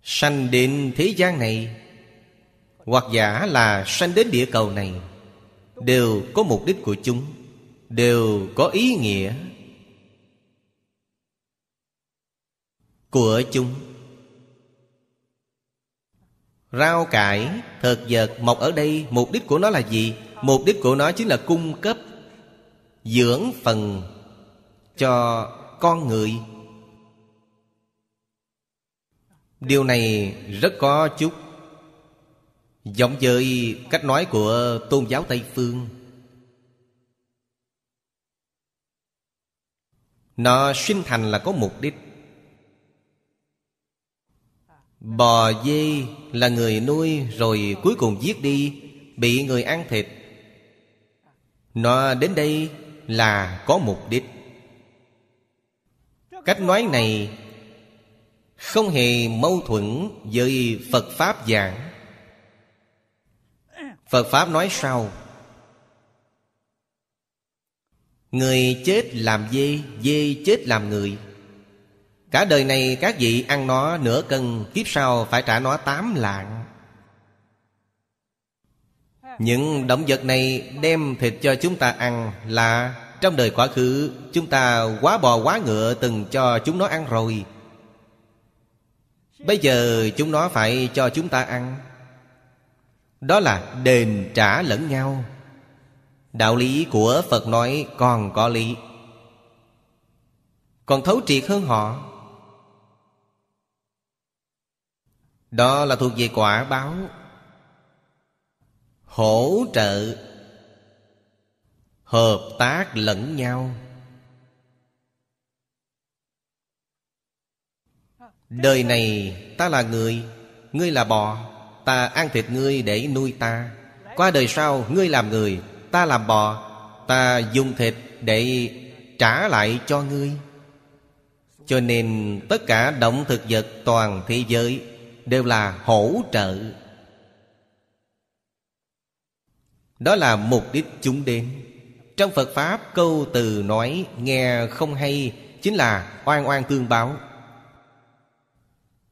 Sanh đến thế gian này, Hoặc giả là sanh đến địa cầu này, Đều có mục đích của chúng, Đều có ý nghĩa. Của chúng. Rau cải, thực vật mọc ở đây Mục đích của nó là gì? Mục đích của nó chính là cung cấp Dưỡng phần cho con người. Điều này rất có chút Giống với cách nói của tôn giáo Tây Phương. Nó sinh thành là có mục đích. Bò dê là người nuôi Rồi cuối cùng giết đi, Bị người ăn thịt. Nó đến đây là có mục đích. Cách nói này không hề mâu thuẫn với Phật Pháp giảng. Phật Pháp nói sau. Người chết làm dê Dê chết làm người. Cả đời này các vị ăn nó nửa cân, Kiếp sau phải trả nó tám lạng. Những động vật này đem thịt cho chúng ta ăn Là trong đời quá khứ, Chúng ta quá bò quá ngựa từng cho chúng nó ăn rồi. Bây giờ chúng nó phải cho chúng ta ăn. Đó là đền trả lẫn nhau. Đạo lý của Phật nói còn có lý. Còn thấu triệt hơn họ Đó là thuộc về quả báo. Hỗ trợ. Hợp tác lẫn nhau. Đời này ta là người, Ngươi là bò, Ta ăn thịt ngươi để nuôi ta. Qua đời sau, ngươi làm người, Ta làm bò, Ta dùng thịt để trả lại cho ngươi. Cho nên tất cả động thực vật toàn thế giới Đều là hỗ trợ. Đó là mục đích chúng đến. Trong Phật Pháp, câu từ nói, nghe không hay Chính là oan oan tương báo.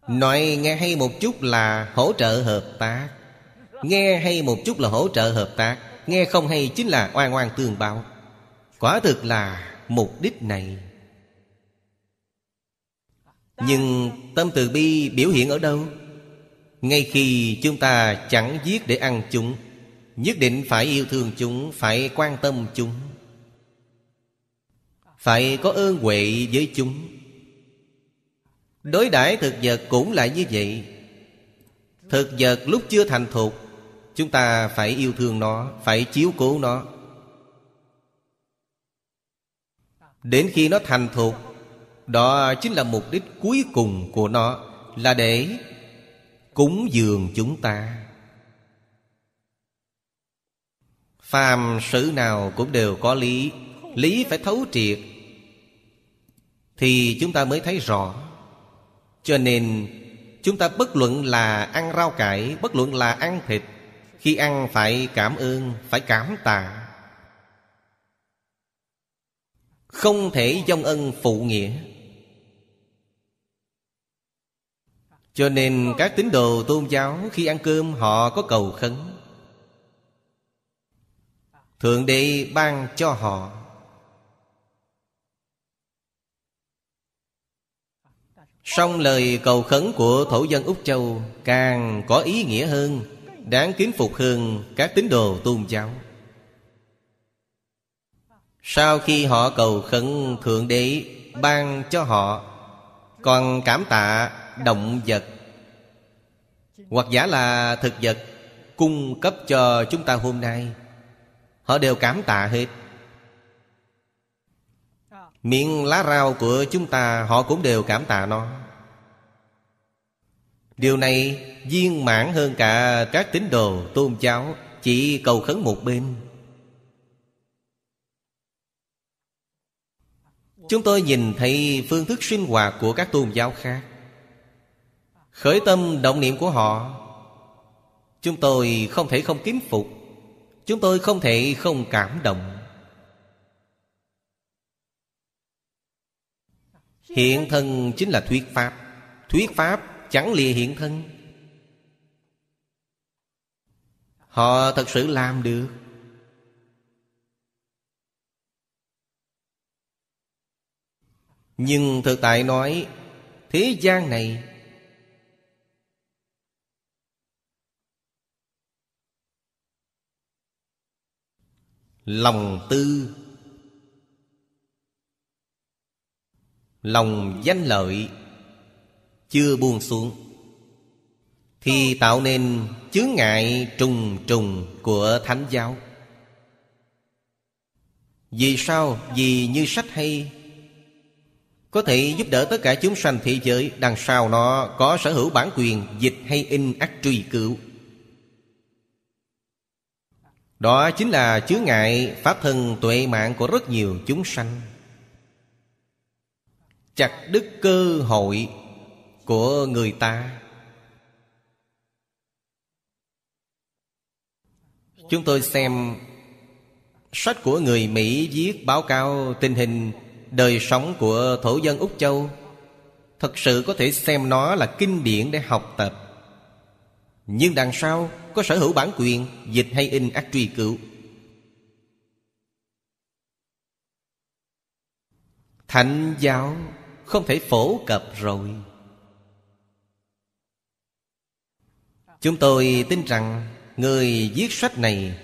Nói nghe hay một chút là hỗ trợ hợp tác. Nghe hay một chút là hỗ trợ hợp tác. Nghe không hay chính là oan oan tương báo. Quả thực là mục đích này. Nhưng tâm từ bi biểu hiện ở đâu? Ngay khi chúng ta chẳng giết để ăn chúng, Nhất định phải yêu thương chúng, Phải quan tâm chúng. Phải có ơn huệ với chúng. Đối đãi thực vật cũng là như vậy. Thực vật lúc chưa thành thục, Chúng ta phải yêu thương nó, Phải chiếu cố nó. Đến khi nó thành thục, Đó chính là mục đích cuối cùng của nó, Là để cúng dường chúng ta. Phàm sự nào cũng đều có lý Lý phải thấu triệt, Thì chúng ta mới thấy rõ. Cho nên, chúng ta bất luận là ăn rau cải, Bất luận là ăn thịt, Khi ăn phải cảm ơn, Phải cảm tạ. Không thể dông ân phụ nghĩa. Cho nên các tín đồ tôn giáo Khi ăn cơm họ có cầu khấn. Thượng đế ban cho họ. Song lời cầu khấn của thổ dân Úc Châu Càng có ý nghĩa hơn, Đáng kính phục hơn các tín đồ tôn giáo. Sau khi họ cầu khấn, Thượng Đế ban cho họ, Còn cảm tạ động vật. Hoặc giả là thực vật Cung cấp cho chúng ta hôm nay, Họ đều cảm tạ hết. Miệng lá rau của chúng ta, Họ cũng đều cảm tạ nó. Điều này viên mãn hơn cả các tín đồ tôn giáo, Chỉ cầu khấn một bên. Chúng tôi nhìn thấy phương thức sinh hoạt của các tôn giáo khác. Khởi tâm động niệm của họ. Chúng tôi không thể không kính phục. Chúng tôi không thể không cảm động. Hiện thân chính là thuyết pháp. Thuyết pháp chẳng lìa hiện thân. Họ thật sự làm được. Nhưng thực tại nói, Thế gian này Lòng tư. Lòng danh lợi Chưa buông xuống, Thì tạo nên chướng ngại trùng trùng của Thánh giáo. Vì sao? Vì như sách hay, có thể giúp đỡ tất cả chúng sanh thế giới, Đằng sau nó có sở hữu bản quyền, Dịch hay in ắt truy cứu. Đó chính là chứa ngại Pháp thân tuệ mạng của rất nhiều chúng sanh. Chặt đứt cơ hội Của người ta. Chúng tôi xem Sách của người Mỹ viết báo cáo tình hình Đời sống của thổ dân Úc Châu. Thật sự có thể xem nó là kinh điển để học tập. Nhưng đằng sau có sở hữu bản quyền, Dịch hay in ác truy cứu. Thánh giáo không thể phổ cập rồi. Chúng tôi tin rằng Người viết sách này,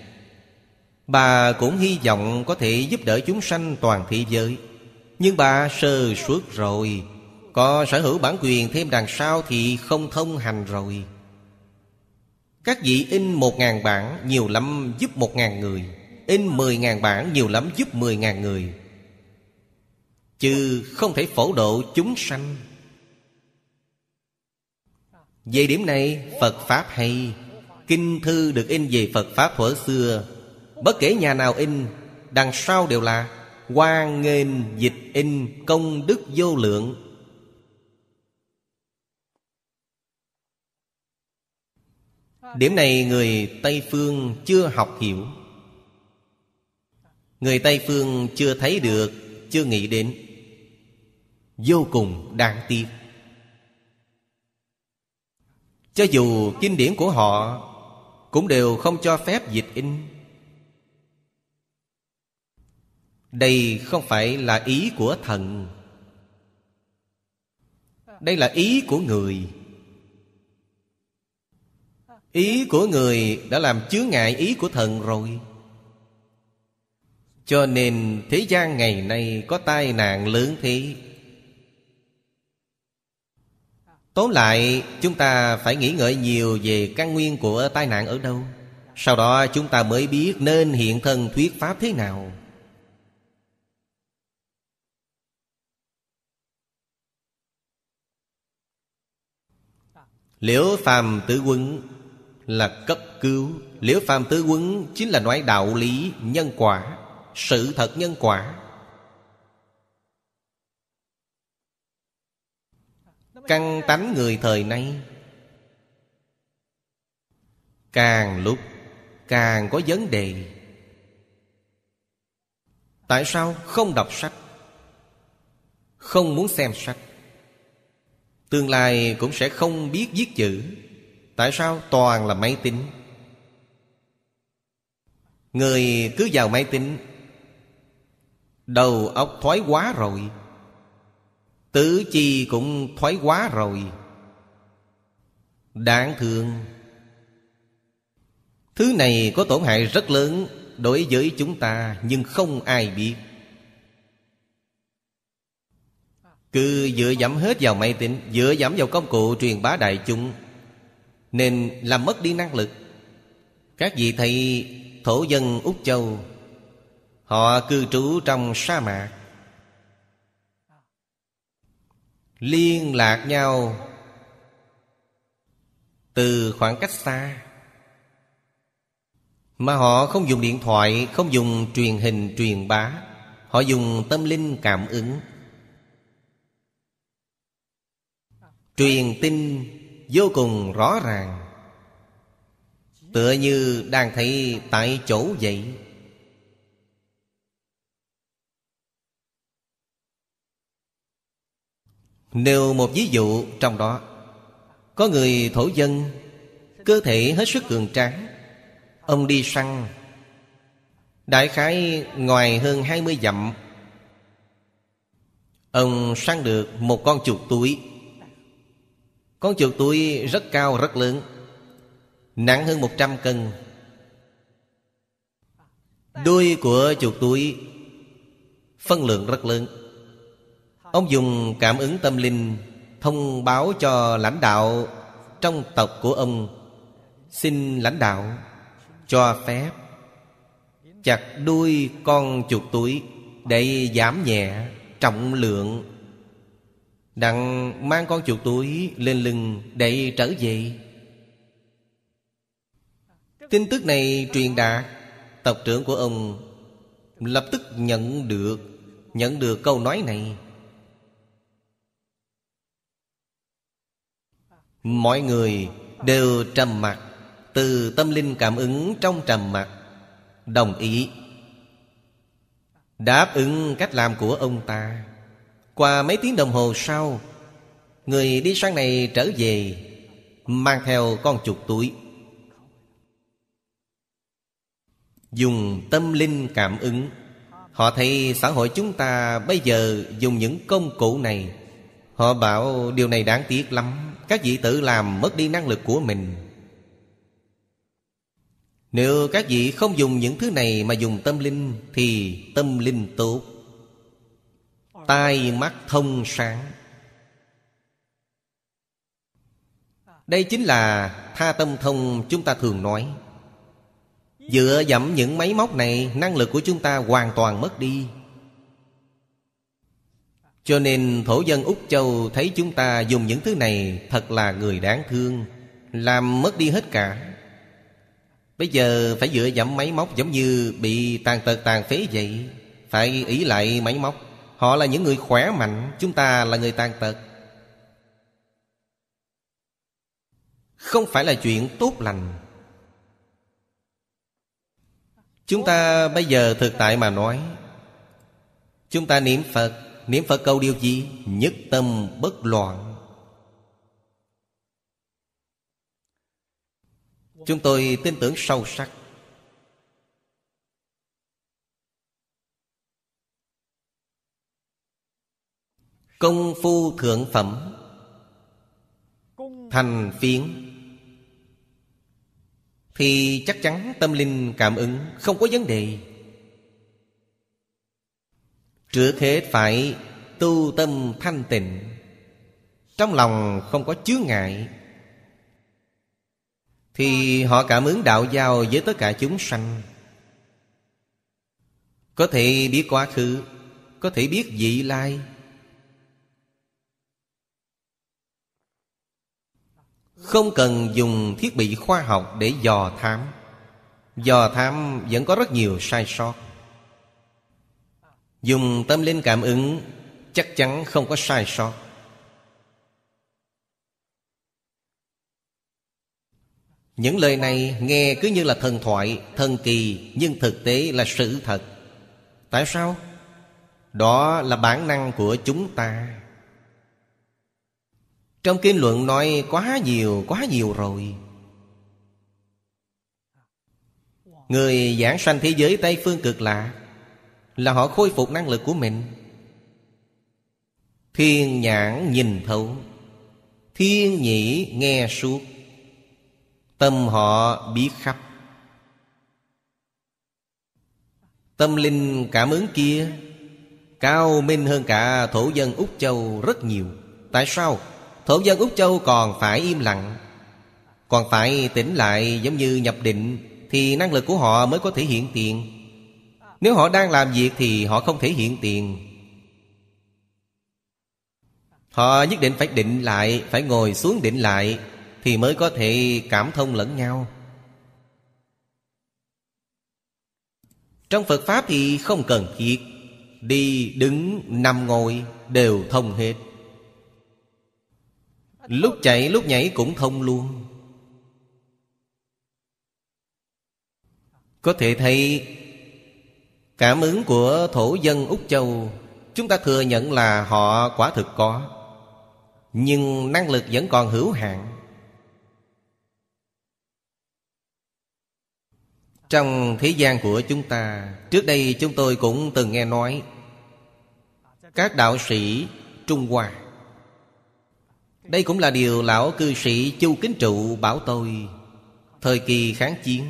Bà cũng hy vọng có thể giúp đỡ chúng sanh toàn thế giới. Nhưng bà sơ suốt rồi, Có sở hữu bản quyền thêm đằng sau Thì không thông hành rồi. Các vị in một ngàn bản Nhiều lắm giúp một ngàn người. In mười ngàn bản Nhiều lắm giúp mười ngàn người. Chứ không thể phổ độ chúng sanh. Về điểm này, Phật Pháp hay. Kinh thư được in về Phật Pháp thuở xưa. Bất kể nhà nào in, Đằng sau đều là Hoan nghênh dịch in, công đức vô lượng. Điểm này người Tây Phương chưa học hiểu. Người Tây Phương chưa thấy được, Chưa nghĩ đến. Vô cùng đáng tiếc. Cho dù kinh điển của họ Cũng đều không cho phép dịch in. Đây không phải là ý của thần. Đây là ý của người ý của người đã làm chướng ngại ý của thần rồi. Cho nên thế gian ngày nay có tai nạn lớn thế. Tóm lại, chúng ta phải nghĩ ngợi nhiều về căn nguyên của tai nạn ở đâu. Sau đó chúng ta mới biết nên hiện thân thuyết pháp thế nào. Liễu phàm tứ quấn là cấp cứu. Liễu phàm tứ quấn chính là nói đạo lý nhân quả, Sự thật nhân quả. Căn tánh người thời nay, Càng lúc càng có vấn đề. Tại sao không đọc sách? Không muốn xem sách. Tương lai cũng sẽ không biết viết chữ. Tại sao toàn là máy tính? Người cứ vào máy tính, Đầu óc thoái quá rồi, Tứ chi cũng thoái quá rồi. Đáng thương. Thứ này có tổn hại rất lớn Đối với chúng ta, Nhưng không ai biết. Cứ dựa dẫm hết vào máy tính, Dựa dẫm vào công cụ truyền bá đại chúng nên làm mất đi năng lực. Các vị thầy thổ dân Úc Châu, Họ cư trú trong sa mạc. Liên lạc nhau Từ khoảng cách xa, Mà họ không dùng điện thoại, Không dùng truyền hình, truyền bá. Họ dùng tâm linh cảm ứng, Truyền tin vô cùng rõ ràng. Tựa như đang thấy tại chỗ vậy. Nêu một ví dụ trong đó. Có người thổ dân, Cơ thể hết sức cường tráng. Ông đi săn. Đại khái ngoài hơn 20 dặm. Ông săn được một con chuột túi. Con chuột túi rất cao, rất lớn, Nặng hơn 100 cân. Đuôi của chuột túi Phân lượng rất lớn. Ông dùng cảm ứng tâm linh Thông báo cho lãnh đạo Trong tộc của ông, Xin lãnh đạo Cho phép Chặt đuôi con chuột túi Để giảm nhẹ trọng lượng Đặng mang con chuột túi lên lưng để trở về. Tin tức này truyền đạt, Tộc trưởng của ông Lập tức nhận được Nhận được câu nói này. Mọi người đều trầm mặc, Từ tâm linh cảm ứng trong trầm mặc, Đồng ý. Đáp ứng cách làm của ông ta. Qua mấy tiếng đồng hồ sau, Người đi sang này trở về, Mang theo con chuột túi. Dùng tâm linh cảm ứng, Họ thấy xã hội chúng ta bây giờ dùng những công cụ này. Họ bảo, điều này đáng tiếc lắm, Các vị tự làm mất đi năng lực của mình. Nếu các vị không dùng những thứ này mà dùng tâm linh, Thì tâm linh tốt. Tai mắt thông sáng. Đây chính là tha tâm thông chúng ta thường nói. Dựa dẫm những máy móc này, Năng lực của chúng ta hoàn toàn mất đi. Cho nên thổ dân Úc Châu Thấy chúng ta dùng những thứ này Thật là người đáng thương, Làm mất đi hết cả. Bây giờ phải dựa dẫm máy móc Giống như bị tàn tật tàn phế vậy, Phải ý lại máy móc. Họ là những người khỏe mạnh, Chúng ta là người tàn tật. Không phải là chuyện tốt lành. Chúng ta bây giờ thực tại mà nói, Chúng ta niệm Phật Niệm Phật câu điều gì? Nhất tâm bất loạn. Chúng tôi tin tưởng sâu sắc. Công phu thượng phẩm. Thành phiến. Thì chắc chắn tâm linh cảm ứng không có vấn đề. Trước hết phải tu tâm thanh tịnh. Trong lòng không có chướng ngại. Thì họ cảm ứng đạo giao với tất cả chúng sanh. Có thể biết quá khứ Có thể biết vị lai Không cần dùng thiết bị khoa học để dò thám. Dò thám vẫn có rất nhiều sai sót. Dùng tâm linh cảm ứng Chắc chắn không có sai sót. Những lời này nghe cứ như là thần thoại, Thần kỳ, Nhưng thực tế là sự thật. Tại sao? Đó là bản năng của chúng ta trong kinh luận nói quá nhiều, quá nhiều rồi. Người giảng sanh thế giới Tây Phương cực lạ Là họ khôi phục năng lực của mình. Thiên nhãn nhìn thấu Thiên nhĩ nghe suốt Tâm họ biết khắp. Tâm linh cảm ứng kia Cao minh hơn cả thổ dân Úc Châu rất nhiều. Tại sao? Thổ dân Úc Châu còn phải im lặng. Còn phải tỉnh lại giống như nhập định Thì năng lực của họ mới có thể hiện tiền. Nếu họ đang làm việc thì họ không thể hiện tiền. Họ nhất định phải định lại Phải ngồi xuống định lại Thì mới có thể cảm thông lẫn nhau. Trong Phật Pháp thì không cần thiết. Đi, đứng, nằm ngồi Đều thông hết. Lúc chạy, lúc nhảy cũng thông luôn. Có thể thấy, Cảm ứng của thổ dân Úc Châu, Chúng ta thừa nhận là họ quả thực có. Nhưng năng lực vẫn còn hữu hạn. Trong thế gian của chúng ta, Trước đây chúng tôi cũng từng nghe nói, Các đạo sĩ Trung Hoa đây cũng là điều lão cư sĩ Chu Kính Trụ bảo tôi. Thời kỳ kháng chiến.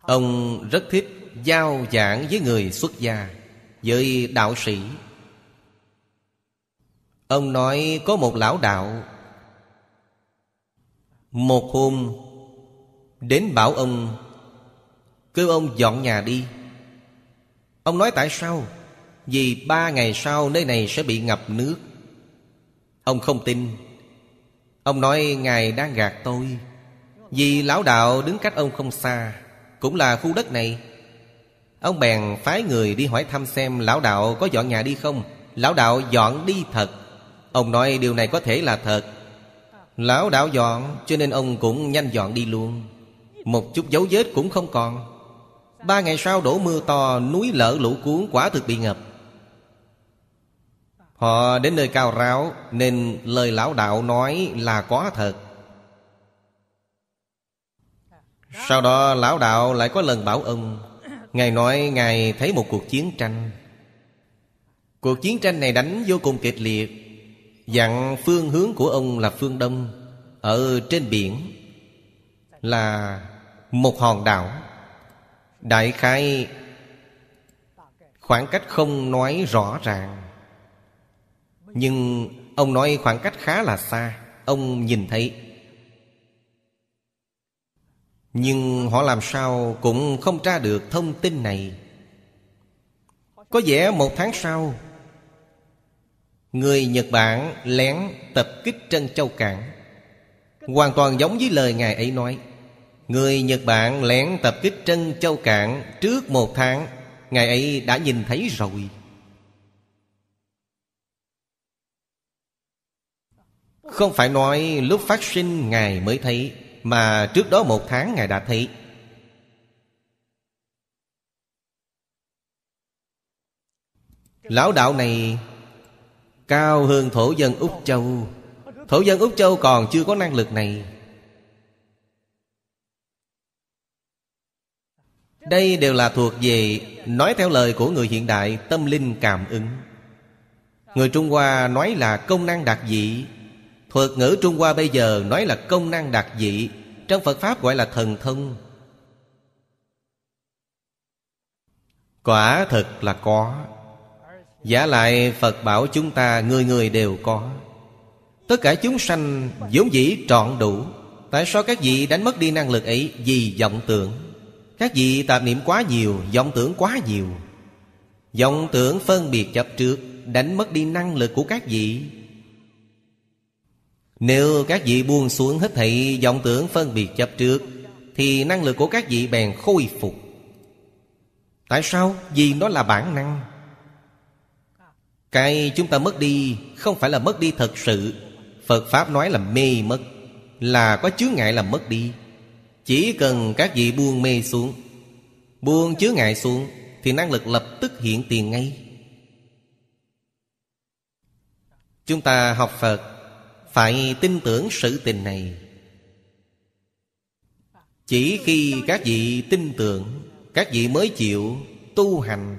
Ông rất thích giao giảng với người xuất gia, Với đạo sĩ. Ông nói có một lão đạo. Một hôm, Đến bảo ông, Kêu ông dọn nhà đi. Ông nói, tại sao? Vì ba ngày sau nơi này sẽ bị ngập nước. Ông không tin. Ông nói, Ngài đang gạt tôi. Vì lão đạo đứng cách ông không xa, Cũng là khu đất này. Ông bèn phái người đi hỏi thăm xem Lão đạo có dọn nhà đi không. Lão đạo dọn đi thật. Ông nói, điều này có thể là thật. Lão đạo dọn, Cho nên ông cũng nhanh dọn đi luôn. Một chút dấu vết cũng không còn. Ba ngày sau đổ mưa to, Núi lở lũ cuốn, quả thực bị ngập. Họ đến nơi cao ráo Nên lời lão đạo nói là có thật. Sau đó lão đạo lại có lần bảo ông, Ngài nói Ngài thấy một cuộc chiến tranh. Cuộc chiến tranh này đánh vô cùng kịch liệt, Dặn phương hướng của ông là phương đông, Ở trên biển, Là một hòn đảo. Đại khái khoảng cách không nói rõ ràng nhưng ông nói khoảng cách khá là xa, ông nhìn thấy. Nhưng họ làm sao cũng không tra được thông tin này. Có vẻ một tháng sau, người nhật bản lén tập kích trân châu cảng. Hoàn toàn giống với lời ngài ấy nói, Người Nhật Bản lén tập kích Trân Châu Cạn Trước một tháng, Ngài ấy đã nhìn thấy rồi. Không phải nói lúc phát sinh Ngài mới thấy, Mà trước đó một tháng Ngài đã thấy. Lão đạo này, Cao hơn thổ dân Úc Châu. Thổ dân Úc Châu còn chưa có năng lực này. Đây đều là thuộc về Nói theo lời của người hiện đại Tâm linh cảm ứng. Người Trung Hoa nói là công năng đặc dị Thuật ngữ Trung Hoa bây giờ nói là công năng đặc dị, Trong Phật Pháp gọi là thần thông. Quả thật là có. Giả lại Phật bảo chúng ta, người người đều có. Tất cả chúng sanh vốn dĩ trọn đủ. Tại sao các vị đánh mất đi năng lực ấy? Vì vọng tưởng. Các vị tạp niệm quá nhiều, vọng tưởng quá nhiều. Vọng tưởng phân biệt chấp trước, Đánh mất đi năng lực của các vị. Nếu các vị buông xuống hết thảy vọng tưởng phân biệt chấp trước, Thì năng lực của các vị bèn khôi phục. Tại sao? Vì nó là bản năng. Cái chúng ta mất đi Không phải là mất đi thật sự. Phật Pháp nói là mê mất, Là có chướng ngại là mất đi. Chỉ cần các vị buông mê xuống, Buông chứa ngại xuống, Thì năng lực lập tức hiện tiền ngay. Chúng ta học Phật phải tin tưởng sự tình này. Chỉ khi các vị tin tưởng, Các vị mới chịu tu hành.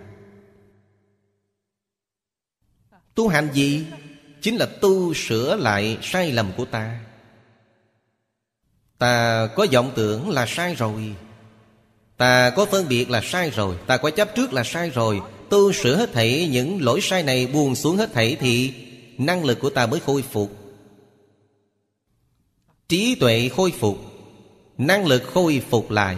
Tu hành gì? Chính là tu sửa lại sai lầm của ta. Ta có vọng tưởng là sai rồi. Ta có phân biệt là sai rồi. Ta có chấp trước là sai rồi. Tu sửa hết thảy những lỗi sai này buông xuống hết thảy Thì năng lực của ta mới khôi phục. Trí tuệ khôi phục, Năng lực khôi phục lại.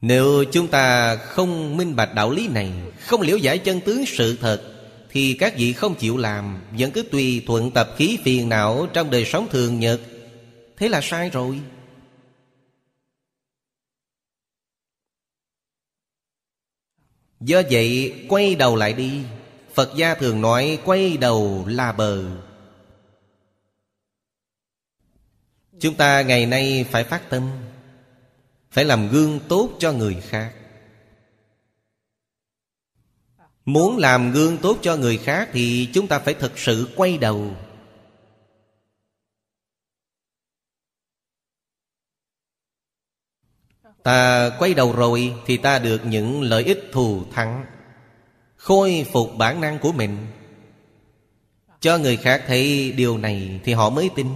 Nếu chúng ta không minh bạch đạo lý này, Không liễu giải chân tướng sự thật, Thì các vị không chịu làm, Vẫn cứ tùy thuận tập khí phiền não Trong đời sống thường nhật. Thế là sai rồi. Do vậy, quay đầu lại đi. Phật gia thường nói, quay đầu là bờ. Chúng ta ngày nay phải phát tâm, Phải làm gương tốt cho người khác. Muốn làm gương tốt cho người khác Thì chúng ta phải thực sự quay đầu. Ta quay đầu rồi Thì ta được những lợi ích thù thắng. Khôi phục bản năng của mình. Cho người khác thấy điều này Thì họ mới tin.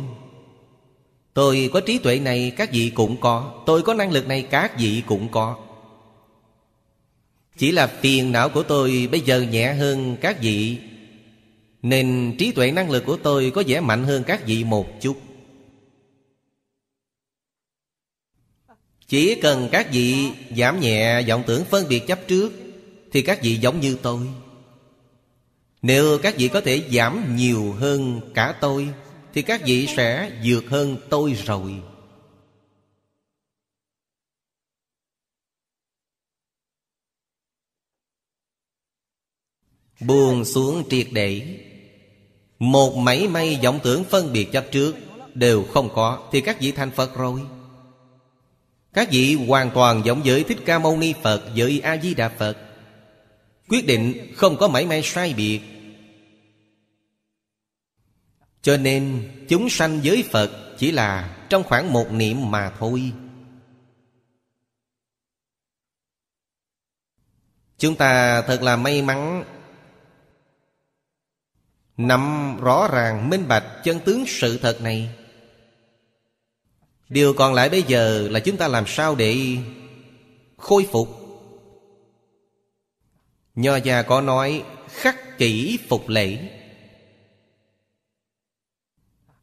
Tôi có trí tuệ này, các vị cũng có. Tôi có năng lực này, các vị cũng có. Chỉ là phiền não của tôi bây giờ nhẹ hơn các vị, Nên trí tuệ năng lực của tôi có vẻ mạnh hơn các vị một chút. Chỉ cần các vị giảm nhẹ vọng tưởng phân biệt chấp trước thì các vị giống như tôi. Nếu các vị có thể giảm nhiều hơn cả tôi, Thì các vị sẽ vượt hơn tôi rồi. Buông xuống triệt để. Một mảy may vọng tưởng phân biệt chấp trước Đều không có, Thì các vị thành Phật rồi. Các vị hoàn toàn giống với Thích Ca Mâu Ni Phật, Với A-di-đà Phật. Quyết định không có mảy may sai biệt. Cho nên, chúng sanh với Phật Chỉ là trong khoảng một niệm mà thôi. Chúng ta thật là may mắn. Nắm rõ ràng, minh bạch chân tướng sự thật này. Điều còn lại bây giờ là chúng ta làm sao để khôi phục? Nho gia có nói, khắc kỹ phục lễ.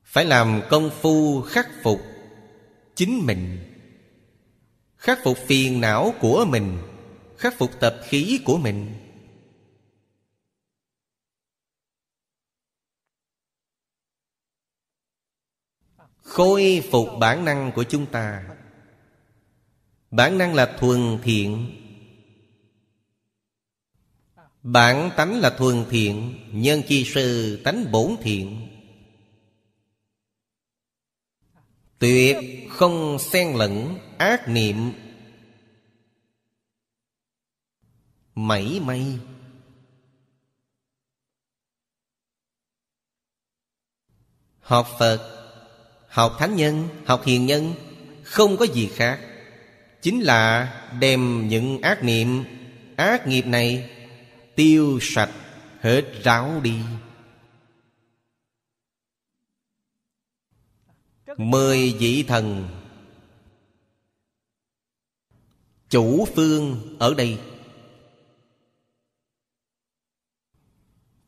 Phải làm công phu khắc phục chính mình, Khắc phục phiền não của mình, Khắc phục tập khí của mình. Khôi phục bản năng của chúng ta. Bản năng là thuần thiện. Bản tánh là thuần thiện Nhân chi sư tánh bổn thiện. Tuyệt không xen lẫn ác niệm. Mảy may. Học Phật Học thánh nhân, học hiền nhân Không có gì khác. Chính là đem những ác niệm Ác nghiệp này Tiêu sạch hết ráo đi. Mười vị thần, Chủ phương ở đây.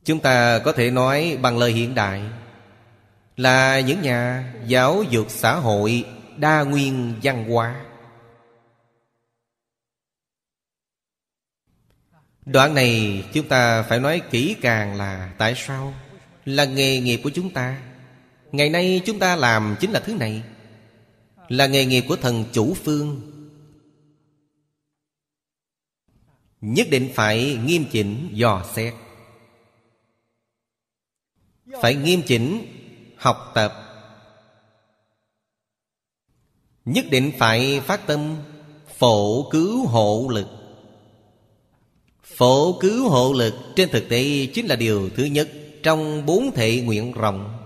Chúng ta có thể nói bằng lời hiện đại là những nhà giáo dục xã hội đa nguyên văn hóa. Đoạn này chúng ta phải nói kỹ càng là tại sao? Là nghề nghiệp của chúng ta. Ngày nay chúng ta làm chính là thứ này. Là nghề nghiệp của thần chủ phương. Nhất định phải nghiêm chỉnh, dò xét. Phải nghiêm chỉnh, học tập. Nhất định phải phát tâm, phổ cứu hộ lực phổ cứu hộ lực trên thực tế chính là điều thứ nhất trong bốn thể nguyện rộng.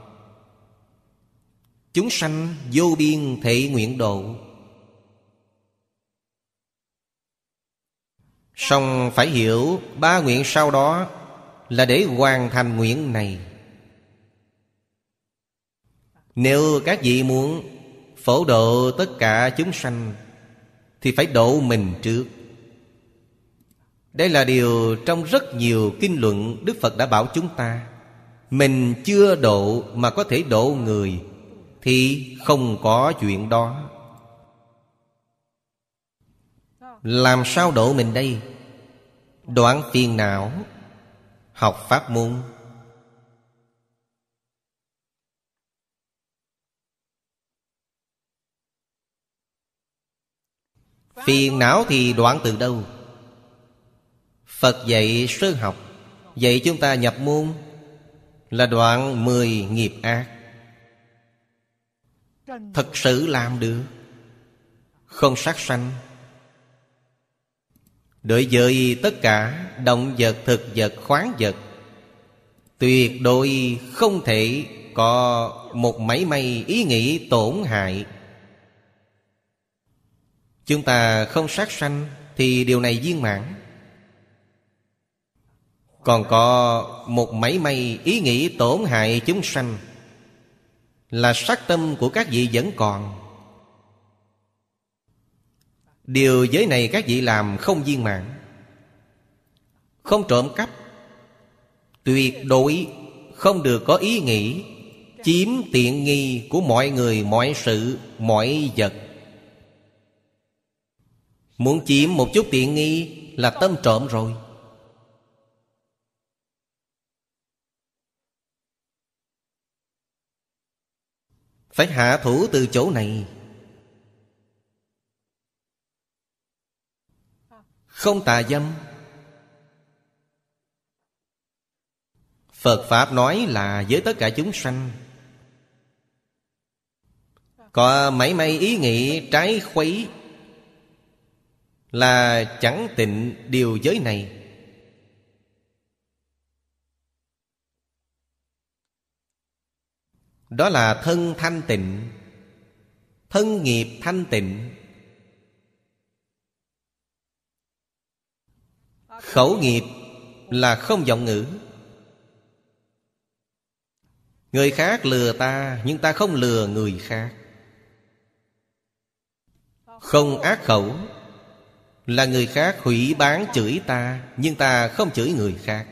Chúng sanh vô biên thể nguyện độ. Song phải hiểu ba nguyện sau đó là để hoàn thành nguyện này. Nếu các vị muốn phổ độ tất cả chúng sanh, Thì phải độ mình trước. Đây là điều trong rất nhiều kinh luận Đức Phật đã bảo chúng ta. Mình chưa độ mà có thể độ người Thì không có chuyện đó. Làm sao độ mình đây? Đoạn phiền não, Học pháp môn. Phiền não thì đoạn từ đâu? Phật dạy sơ học Dạy chúng ta nhập môn Là đoạn mười nghiệp ác. Thật sự làm được Không sát sanh. Đối với tất cả động vật, thực vật, khoáng vật Tuyệt đối không thể có một mảy may ý nghĩ tổn hại. Chúng ta không sát sanh Thì điều này viên mãn. Còn có một mảy may ý nghĩ tổn hại chúng sanh Là sát tâm của các vị vẫn còn. Điều giới này các vị làm không viên mãn Không trộm cắp Tuyệt đối không được có ý nghĩ Chiếm tiện nghi của mọi người, mọi sự, mọi vật. Muốn chiếm một chút tiện nghi là tâm trộm rồi. Phải hạ thủ từ chỗ này. Không tà dâm. Phật Pháp nói là với tất cả chúng sanh. Có mấy mấy ý nghĩ trái khuấy Là chẳng tịnh điều giới này. Đó là thân thanh tịnh. Thân nghiệp thanh tịnh. Khẩu nghiệp là không vọng ngữ. Người khác lừa ta, Nhưng ta không lừa người khác. Không ác khẩu Là người khác hủy bán chửi ta, Nhưng ta không chửi người khác.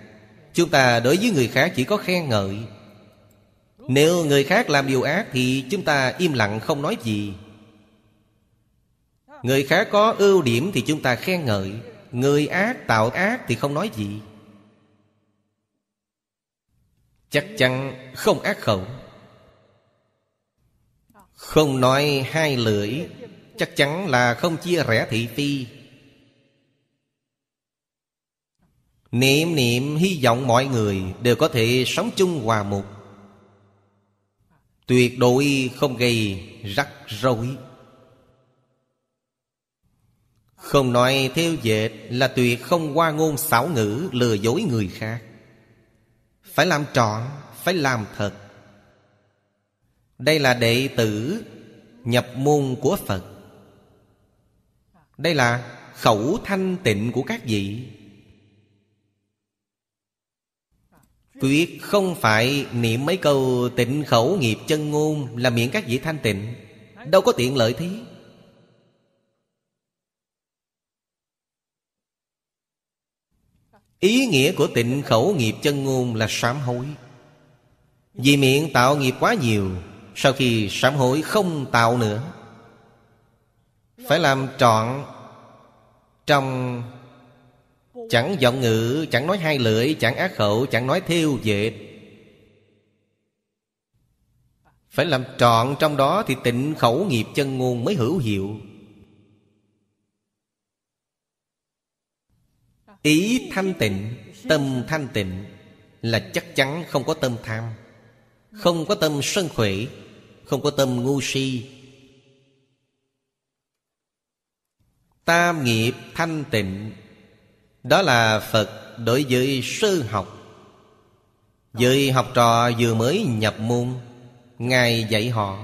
Chúng ta đối với người khác chỉ có khen ngợi nếu người khác làm điều ác Thì chúng ta im lặng không nói gì. Người khác có ưu điểm thì chúng ta khen ngợi. Người ác tạo ác thì không nói gì. Chắc chắn không ác khẩu. Không nói hai lưỡi, Chắc chắn là không chia rẽ thị phi. Niệm niệm hy vọng mọi người Đều có thể sống chung hòa mục Tuyệt đối không gây rắc rối. Không nói theo dệt là tuyệt không qua ngôn xảo ngữ lừa dối người khác. Phải làm trọn, phải làm thật. Đây là đệ tử nhập môn của Phật. Đây là khẩu thanh tịnh của các vị. Tuyệt không phải niệm mấy câu tịnh khẩu nghiệp chân ngôn Là miệng các vị thanh tịnh. Đâu có tiện lợi thế. Ý nghĩa của tịnh khẩu nghiệp chân ngôn là sám hối. Vì miệng tạo nghiệp quá nhiều, Sau khi sám hối không tạo nữa. Phải làm trọn Trong Chẳng giọng ngữ, Chẳng nói hai lưỡi, Chẳng ác khẩu, Chẳng nói thiêu dệt Phải làm trọn trong đó Thì tịnh khẩu nghiệp chân ngôn mới hữu hiệu. Ý thanh tịnh, Tâm thanh tịnh Là chắc chắn không có tâm tham, Không có tâm sân khỏe, Không có tâm ngu si. Tam nghiệp thanh tịnh đó là Phật đối với sư học. Với học trò vừa mới nhập môn, Ngài dạy họ,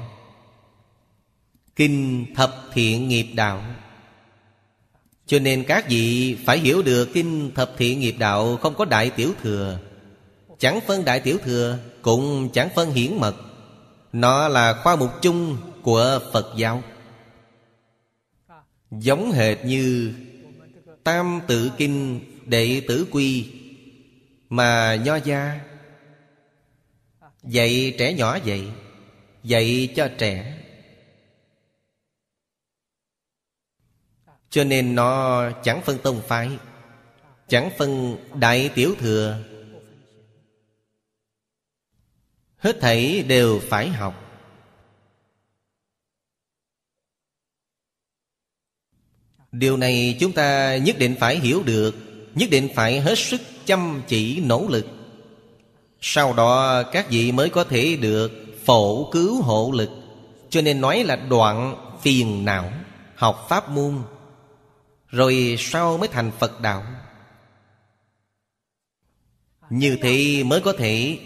Kinh thập thiện nghiệp đạo. Cho nên các vị phải hiểu được Kinh Thập Thiện Nghiệp Đạo không có Đại Tiểu Thừa. Chẳng phân Đại Tiểu Thừa Cũng chẳng phân Hiển Mật. Nó là khoa mục chung của Phật giáo. Giống hệt như Tam tự kinh, đệ tử quy, Mà nho gia. Dạy trẻ nhỏ vậy, Dạy cho trẻ. Cho nên nó chẳng phân tông phái, Chẳng phân đại tiểu thừa. Hết thảy đều phải học. Điều này chúng ta nhất định phải hiểu được, Nhất định phải hết sức chăm chỉ, nỗ lực. Sau đó, các vị mới có thể được phổ cứu hộ lực. Cho nên nói là đoạn phiền não, Học pháp môn. Rồi sau mới thành Phật đạo. Như thế mới có thể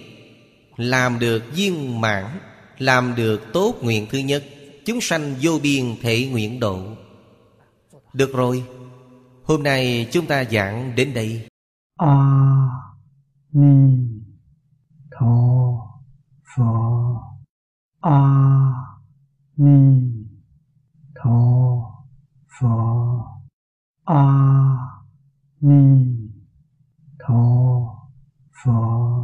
Làm được viên mãn, Làm được tốt nguyện thứ nhất. Chúng sanh vô biên thể nguyện độ. Được rồi, Hôm nay chúng ta giảng đến đây. A Ni Tho Phở A Ni Tho Phở A Ni Tho Phở